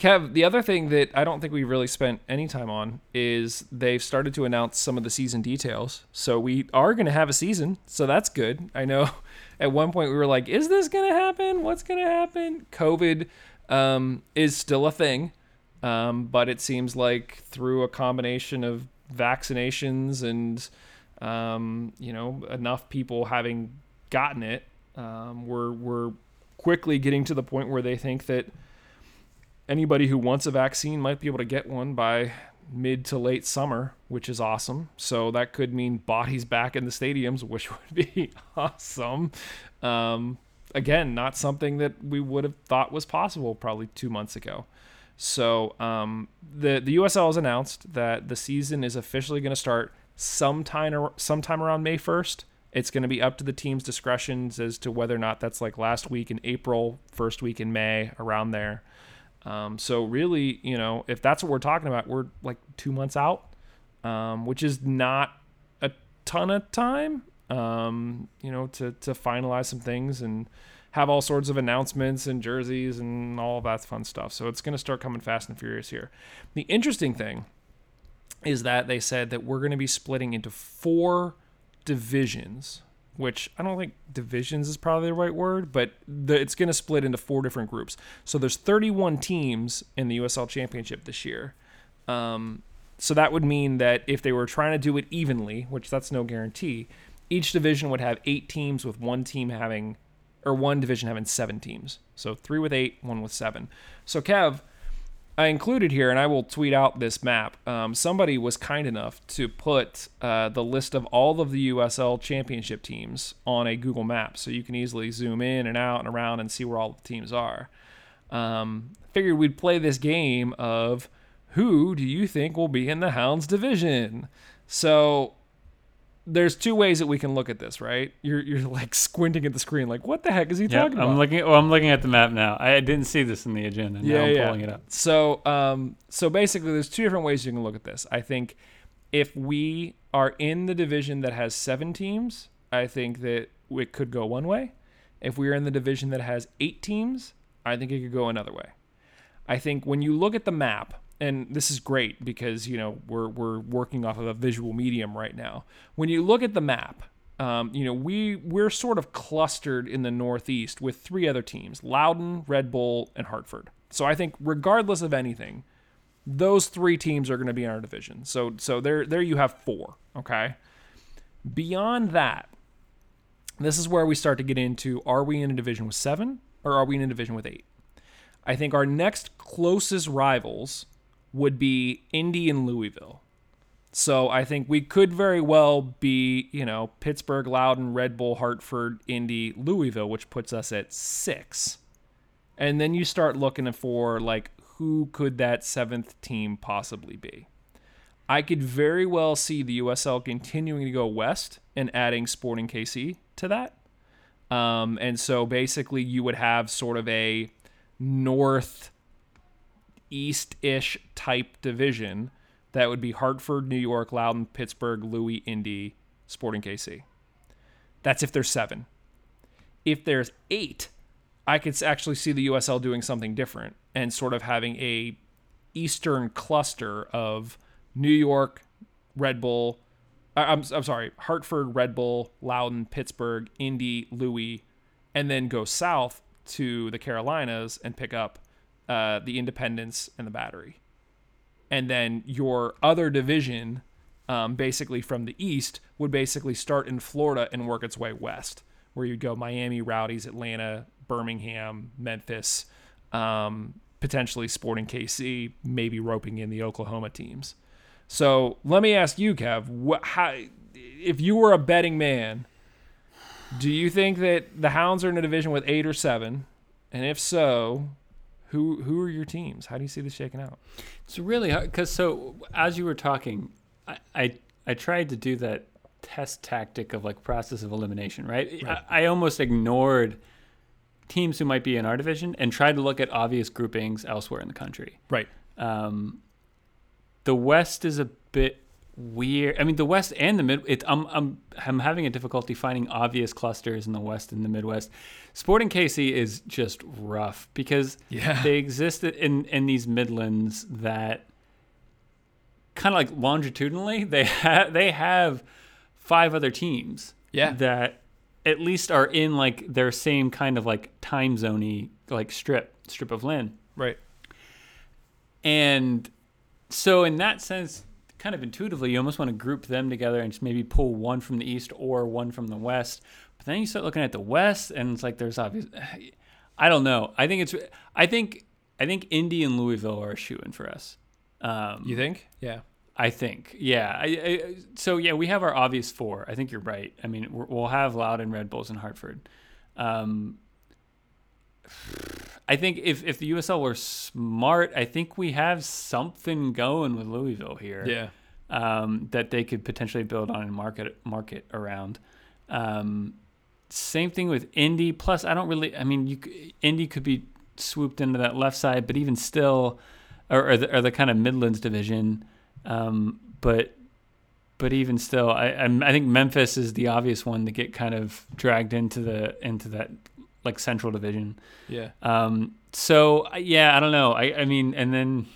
Kev, the other thing that I don't think we really spent any time on is they've started to announce some of the season details. So we are going to have a season, so that's good. I know at one point we were like, "Is this going to happen? What's going to happen?" COVID um, is still a thing, um, but it seems like through a combination of vaccinations and um, you know enough people having gotten it, um, we're we're quickly getting to the point where they think that anybody who wants a vaccine might be able to get one by mid to late summer, which is awesome. So that could mean bodies back in the stadiums, which would be awesome. Um, again, not something that we would have thought was possible probably two months ago. So um, the the USL has announced that the season is officially going to start sometime sometime around May first. It's going to be up to the team's discretions as to whether or not that's like last week in April, first week in May, around there. Um, so really, you know, if that's what we're talking about, we're like two months out. um, which is not a ton of time, um, you know, to to finalize some things and have all sorts of announcements and jerseys and all that fun stuff. So it's going to start coming fast and furious here. The interesting thing is that they said that we're going to be splitting into four divisions, which I don't think divisions is probably the right word, but the, it's going to split into four different groups. So there's 31 teams in the USL Championship this year. Um, so that would mean that if they were trying to do it evenly, which that's no guarantee, each division would have eight teams with one team having or one division having seven teams. So three with eight, one with seven. So Kev, I included here, and I will tweet out this map. Um, somebody was kind enough to put uh, the list of all of the USL championship teams on a Google map, so you can easily zoom in and out and around and see where all the teams are. Um, figured we'd play this game of who do you think will be in the Hounds division? So there's two ways that we can look at this, right? You're you're like squinting at the screen, like what the heck is he Yeah, talking about? I'm looking. Oh, I'm looking at the map now. I didn't see this in the agenda. Now I'm pulling it up. So, um, so basically, there's two different ways you can look at this. I think if we are in the division that has seven teams, I think that it could go one way. If we are in the division that has eight teams, I think it could go another way. I think when you look at the map, and this is great because you know we're we're working off of a visual medium right now. When you look at the map, um, you know we we're sort of clustered in the Northeast with three other teams: Loudon, Red Bull, and Hartford. So I think regardless of anything, those three teams are going to be in our division. So so there there you have four. Okay. Beyond that, this is where we start to get into: Are we in a division with seven or are we in a division with eight? I think our next closest rivals would be Indy and Louisville. So I think we could very well be, you know, Pittsburgh, Loudon, Red Bull, Hartford, Indy, Louisville, which puts us at six. And then you start looking for like who could that seventh team possibly be? I could very well see the USL continuing to go west and adding Sporting KC to that. Um, and so basically, you would have sort of a north east ish type division that would be Hartford, New York, Loudon, Pittsburgh, Louis, Indy, Sporting KC. That's if there's seven. If there's eight, I could actually see the USL doing something different and sort of having a eastern cluster of New York, Red Bull, I'm, I'm sorry, Hartford, Red Bull, Loudon, Pittsburgh, Indy, Louis, and then go south to the Carolinas and pick up uh, the Independence and the Battery. And then your other division, um, basically from the east, would basically start in Florida and work its way west, where you'd go Miami, Rowdies, Atlanta, Birmingham, Memphis, um, potentially Sporting KC, maybe roping in the Oklahoma teams. So let me ask you, Kev, how, if you were a betting man, do you think that the Hounds are in a division with eight or seven? And if so, who who are your teams? How do you see this shaking out? It's really hard because so as you were talking, I, I I tried to do that test tactic of like process of elimination, right? I, I almost ignored teams who might be in our division and tried to look at obvious groupings elsewhere in the country. Right. Um, the West is a bit weird. I mean, the West and the Mid. It, I'm I'm I'm having a difficulty finding obvious clusters in the West and the Midwest. Sporting KC is just rough because Yeah. they exist in in these Midlands that kind of like longitudinally they have they have five other teams. Yeah. That at least are in like their same kind of like time zoney like strip strip of land. Right. And so, in that sense, kind of intuitively, you almost want to group them together and just maybe pull one from the east or one from the west. But then you start looking at the west, and it's like there's obvious. I don't know. I think it's. I think. I think Indy and Louisville are a shoe in for us. Um, You think? Yeah. I think, yeah. I, I, so yeah, we have our obvious four. I think you're right. I mean, we're, we'll have Loudon, Red Bulls, and Hartford. Um, I think if if the USL were smart, I think we have something going with Louisville here. Yeah. Um, that they could potentially build on and market market around. Um, same thing with Indy. Plus, I don't really. I mean, you Indy could be swooped into that left side, but even still, or, or, the, or the kind of Midlands division. Um, but but even still, I I'm, I think Memphis is the obvious one to get kind of dragged into the into that like Central Division. Yeah. Um, so yeah, I don't know. I I mean, and then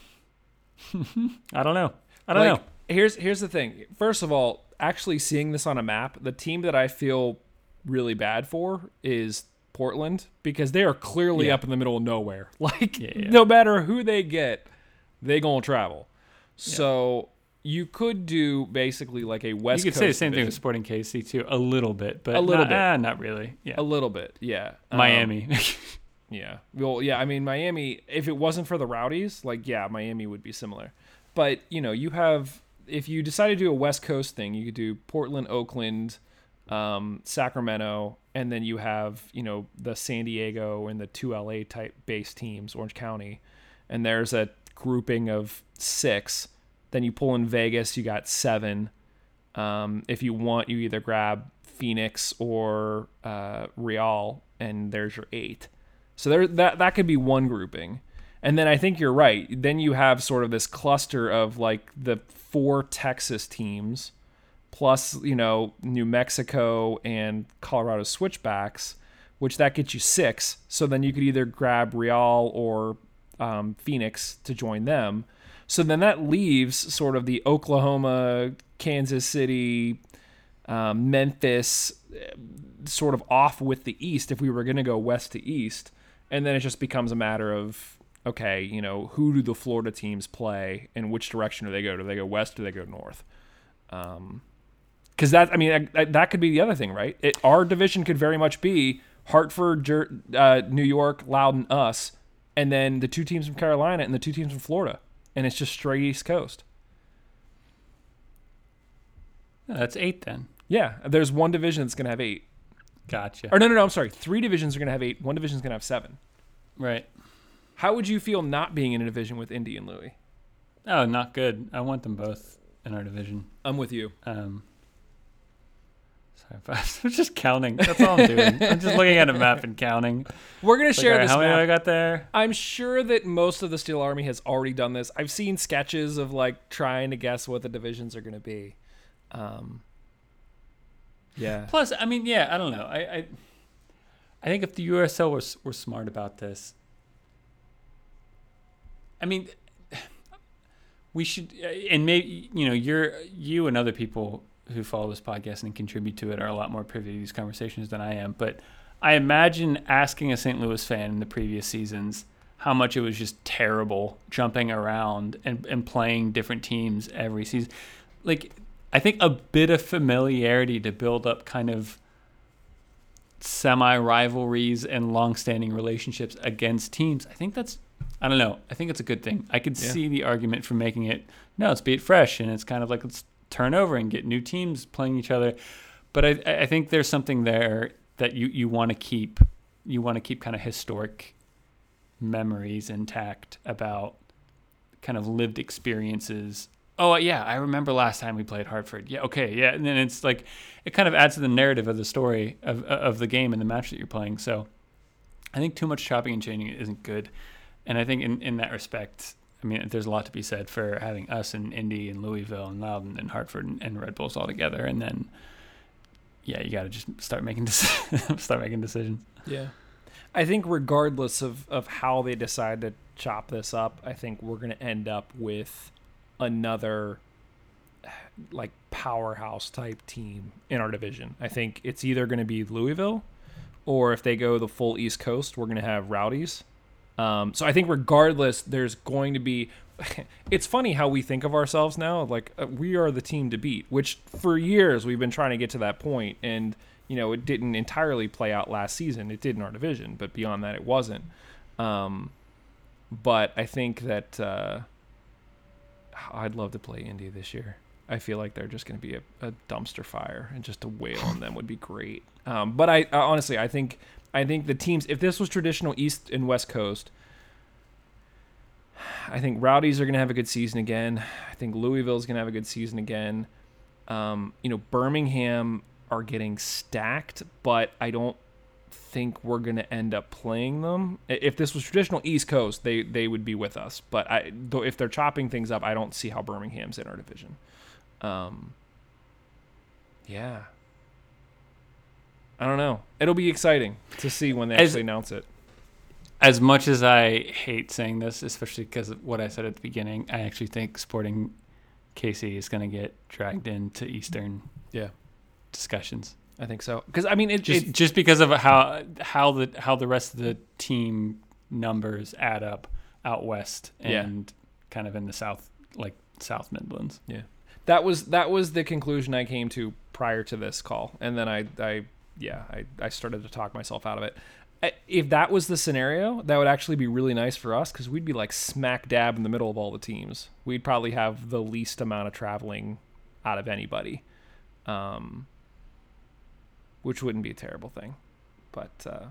I don't know. I don't like, know. Here's here's the thing. First of all, actually seeing this on a map, the team that I feel really bad for is Portland because they are clearly Yeah. up in the middle of nowhere. Like Yeah, yeah. no matter who they get, they gonna travel. So you could do basically like a West you could Coast say the same thing with Sporting KC too, a little bit, but A little not, bit. ah, not really. Yeah, a little bit, yeah. Um, Miami. Yeah. Well, yeah, I mean Miami, if it wasn't for the Rowdies, like yeah, Miami would be similar. But, you know, you have if you decide to do a West Coast thing, you could do Portland, Oakland, um, Sacramento, and then you have, you know, the San Diego and the two LA type base teams, Orange County. And there's a grouping of 6. Then you pull in Vegas, you got 7. Um, if you want, you either grab Phoenix or uh, Real, and there's your eight. So there, that that could be one grouping, and then I think you're right. Then you have sort of this cluster of like the four Texas teams, plus you know New Mexico and Colorado switchbacks, which that gets you six. So then you could either grab Real or um, Phoenix to join them. So then that leaves sort of the Oklahoma, Kansas City, um, Memphis, eh, sort of off with the East if we were going to go west to East. And then it just becomes a matter of, okay, you know, who do the Florida teams play and which direction do they go? Do they go west do they go north? Because that, I mean, that, that could be the other thing, right? It, our division could very much be Hartford, Jer- uh, New York, Loudon, us, and then the two teams from Carolina and the two teams from Florida. And it's just straight East Coast. That's eight then. Yeah, there's one division that's going to have eight. Gotcha. Or no, no, no. I'm sorry. Three divisions are going to have eight. One division is going to have seven. right. How would you feel not being in a division with Indy and Louis? Oh, not good. I want them both in our division. I'm with you. Um, I'm just counting. That's all I'm doing. I'm just looking at a map and counting. We're going to Like, share right, this how many do I got there? I'm sure that most of the Steel Army has already done this. I've seen sketches of like trying to guess what the divisions are going to be. Um, yeah. Plus, I mean, yeah, I don't know. I, I, I think if the USL were were smart about this, I mean, we should, uh, and maybe you know, you're you and other people who follow this podcast and contribute to it are a lot more privy to these conversations than I am. But I imagine asking a St. Louis fan in the previous seasons how much it was just terrible jumping around and, and playing different teams every season. Like, I think a bit of familiarity to build up kind of semi rivalries and long standing relationships against teams. I think that's I don't know. I think it's a good thing. I could Yeah. see the argument for making it no, it's be it fresh and it's kind of like let's turn over and get new teams playing each other. But I I think there's something there that you, you want to keep you want to keep kind of historic memories intact about kind of lived experiences. Oh uh, yeah, I remember last time we played Hartford. Yeah, okay, yeah, and then it's like it kind of adds to the narrative of the story of of the game and the match that you're playing. So I think too much chopping and changing isn't good, and I think in in that respect, I mean, there's a lot to be said for having us and Indy and Louisville and Loudon and Hartford and, and Red Bulls all together, and then yeah, you got to just start making dec- start making decisions. Yeah. I think regardless of, of how they decide to chop this up, I think we're going to end up with another like powerhouse type team in our division. I think it's either going to be Louisville or if they go the full East Coast, we're going to have Rowdies. Um, so I think regardless, there's going to be. It's funny how we think of ourselves now, like uh, we are the team to beat. Which for years we've been trying to get to that point, and you know it didn't entirely play out last season. It did in our division, but beyond that, it wasn't. Um, but I think that uh, I'd love to play India this year. I feel like they're just going to be a, a dumpster fire, and just to wail on them would be great. Um, but I, I honestly, I think I think the teams, if this was traditional East and West Coast, I think Rowdies are going to have a good season again. I think Louisville's going to have a good season again. Um, you know, Birmingham are getting stacked, but I don't think we're going to end up playing them. If this was traditional East Coast, they they would be with us. But I, though, if they're chopping things up, I don't see how Birmingham's in our division. Um, Yeah. I don't know. It'll be exciting to see when they As- actually announce it. As much as I hate saying this, especially because of what I said at the beginning, I actually think Sporting KC is going to get dragged into Eastern Yeah. discussions. I think so. Because I mean, it Just it- just because of how how the how the rest of the team numbers add up out west Yeah. and kind of in the south, like South Midlands. Yeah, that was that was the conclusion I came to prior to this call, and then I, I yeah, I, I started to talk myself out of it. I- If that was the scenario, that would actually be really nice for us because we'd be like smack dab in the middle of all the teams. We'd probably have the least amount of traveling out of anybody, um, which wouldn't be a terrible thing. But uh,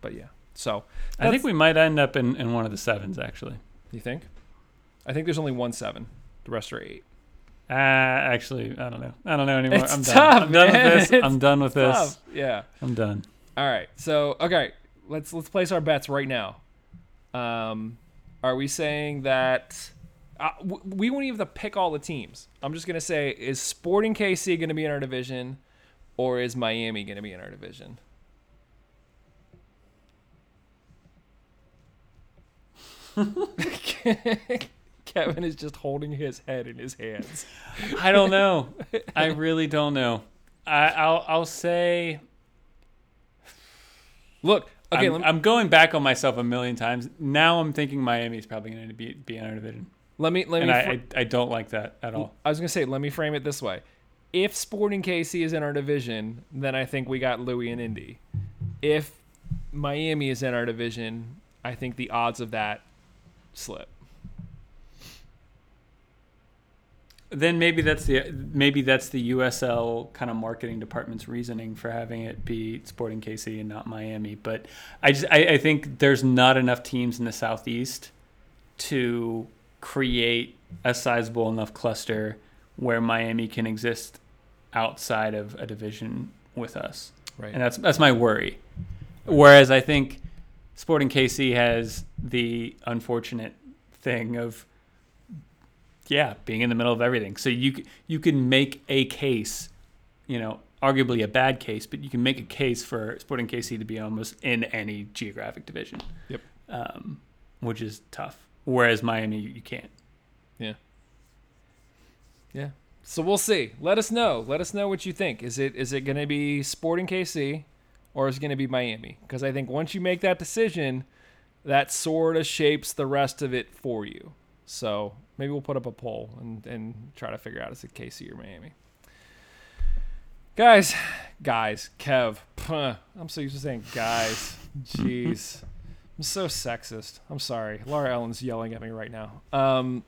but yeah, so I think we might end up in, in one of the sevens actually. you think? I think there's only one seven. The rest are eight. Uh, actually, I don't know. I don't know anymore. It's I'm done. I'm done man. with this. It's I'm done with this. Tough. Yeah. I'm done. All right. So okay, let's let's place our bets right now. Um, are we saying that uh, w- we won't even have to pick all the teams? I'm just gonna say is Sporting KC gonna be in our division, or is Miami gonna be in our division? Kevin is just holding his head in his hands. I don't know. I really don't know. I, I'll I'll say. Look, okay, I'm, me, I'm going back on myself a million times. Now I'm thinking Miami's probably going to be be in our division, let me let me. and fr- I, I I don't like that at all. I was gonna say, let me frame it this way: if Sporting KC is in our division, then I think we got Louis and Indy. If Miami is in our division, I think the odds of that slip. Then maybe that's the maybe that's the USL kind of marketing department's reasoning for having it be Sporting KC and not Miami. But I just I, I think there's not enough teams in the southeast to create a sizable enough cluster where Miami can exist outside of a division with us. Right. And that's that's my worry. Whereas I think Sporting KC has the unfortunate thing of yeah, being in the middle of everything. So you you can make a case, you know, arguably a bad case, but you can make a case for Sporting KC to be almost in any geographic division. Yep. Um, which is tough. Whereas Miami, you, can't. Yeah. Yeah. So we'll see. Let us know. Let us know what you think. Is it is it going to be Sporting KC or is it going to be Miami? Because I think once you make that decision, that sort of shapes the rest of it for you. So maybe we'll put up a poll and, and try to figure out is it KC or Miami. Guys, guys, Kev. I'm so used to saying guys. Jeez. I'm so sexist. I'm sorry. Laura Ellen's yelling at me right now. Um,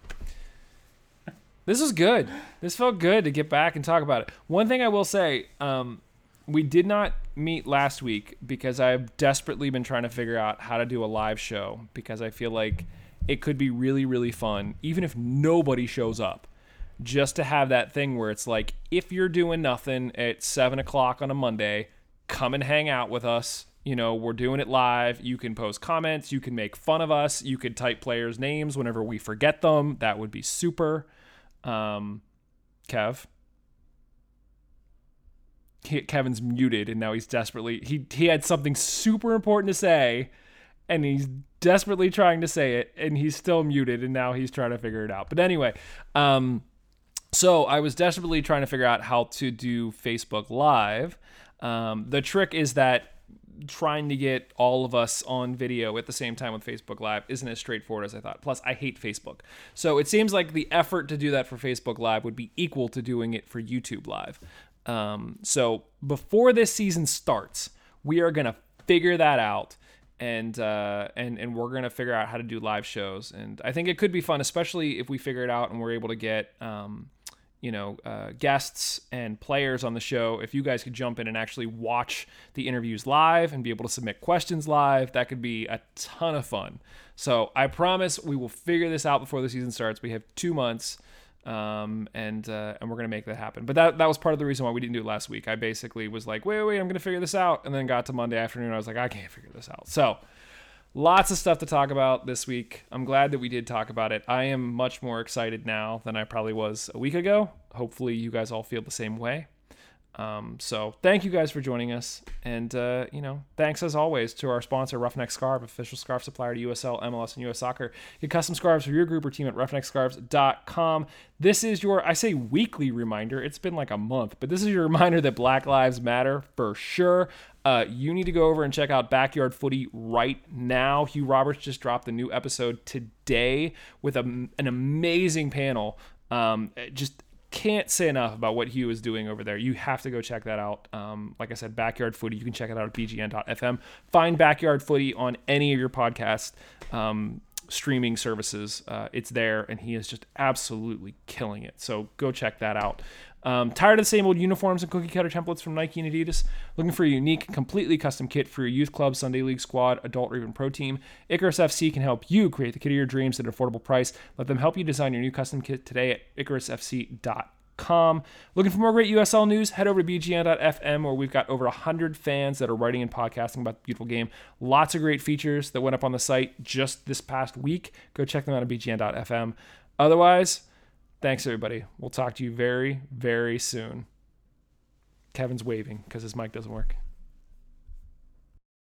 this was good. This felt good to get back and talk about it. One thing I will say, um, we did not meet last week because I've desperately been trying to figure out how to do a live show because I feel like it could be really, really fun, even if nobody shows up. Just to have that thing where it's like, if you're doing nothing at seven o'clock on a Monday, come and hang out with us. You know, we're doing it live. You can post comments. You can make fun of us. You could type players' names whenever we forget them. That would be super. Um, Kev. Kevin's muted, and now he's desperately he he had something super important to say, and he's desperately trying to say it, and he's still muted, and now he's trying to figure it out. But anyway, um, so I was desperately trying to figure out how to do Facebook Live. Um, the trick is that trying to get all of us on video at the same time with Facebook Live isn't as straightforward as I thought. Plus, I hate Facebook. So it seems like the effort to do that for Facebook Live would be equal to doing it for YouTube Live. Um, so before this season starts, we are going to figure that out. And uh, and and we're gonna figure out how to do live shows, and I think it could be fun, especially if we figure it out and we're able to get um, you know, uh, guests and players on the show, if you guys could jump in and actually watch the interviews live and be able to submit questions live, that could be a ton of fun. So I promise we will figure this out before the season starts. We have two months, um, and uh, and we're gonna make that happen. But that that was part of the reason why we didn't do it last week. I basically was like, wait, wait, I'm gonna figure this out, and then got to Monday afternoon, I was like, I can't figure this out. So lots of stuff to talk about this week. I'm glad that we did talk about it. I am much more excited now than I probably was a week ago. Hopefully, you guys all feel the same way. Um, so thank you guys for joining us, and uh, you know, thanks as always to our sponsor Roughneck Scarf, official scarf supplier to USL, MLS, and US Soccer. Get custom scarves for your group or team at roughneckscarves.com. This is your, I say weekly reminder. It's been like a month, but this is your reminder that Black Lives Matter for sure. Uh, you need to go over and check out Backyard Footy right now. Hugh Roberts just dropped the new episode today with a, an amazing panel. Um, just can't say enough about what Hugh is doing over there. You have to go check that out. Um, like I said, Backyard Footy. You can check it out at bgn.fm. Find Backyard Footy on any of your podcast um, streaming services. Uh, it's there, and he is just absolutely killing it. So go check that out. Um, tired of the same old uniforms and cookie cutter templates from Nike and Adidas? Looking for a unique, completely custom kit for your youth club, Sunday league squad, adult, or even pro team? Icarus FC can help you create the kit of your dreams at an affordable price. Let them help you design your new custom kit today at icarusfc.com. Looking for more great USL news? Head over to bgn.fm where we've got over 100 fans that are writing and podcasting about the beautiful game. Lots of great features that went up on the site just this past week. Go check them out at bgn.fm. Otherwise, Thanks, everybody. We'll talk to you very, very soon. Kevin's waving because his mic doesn't work.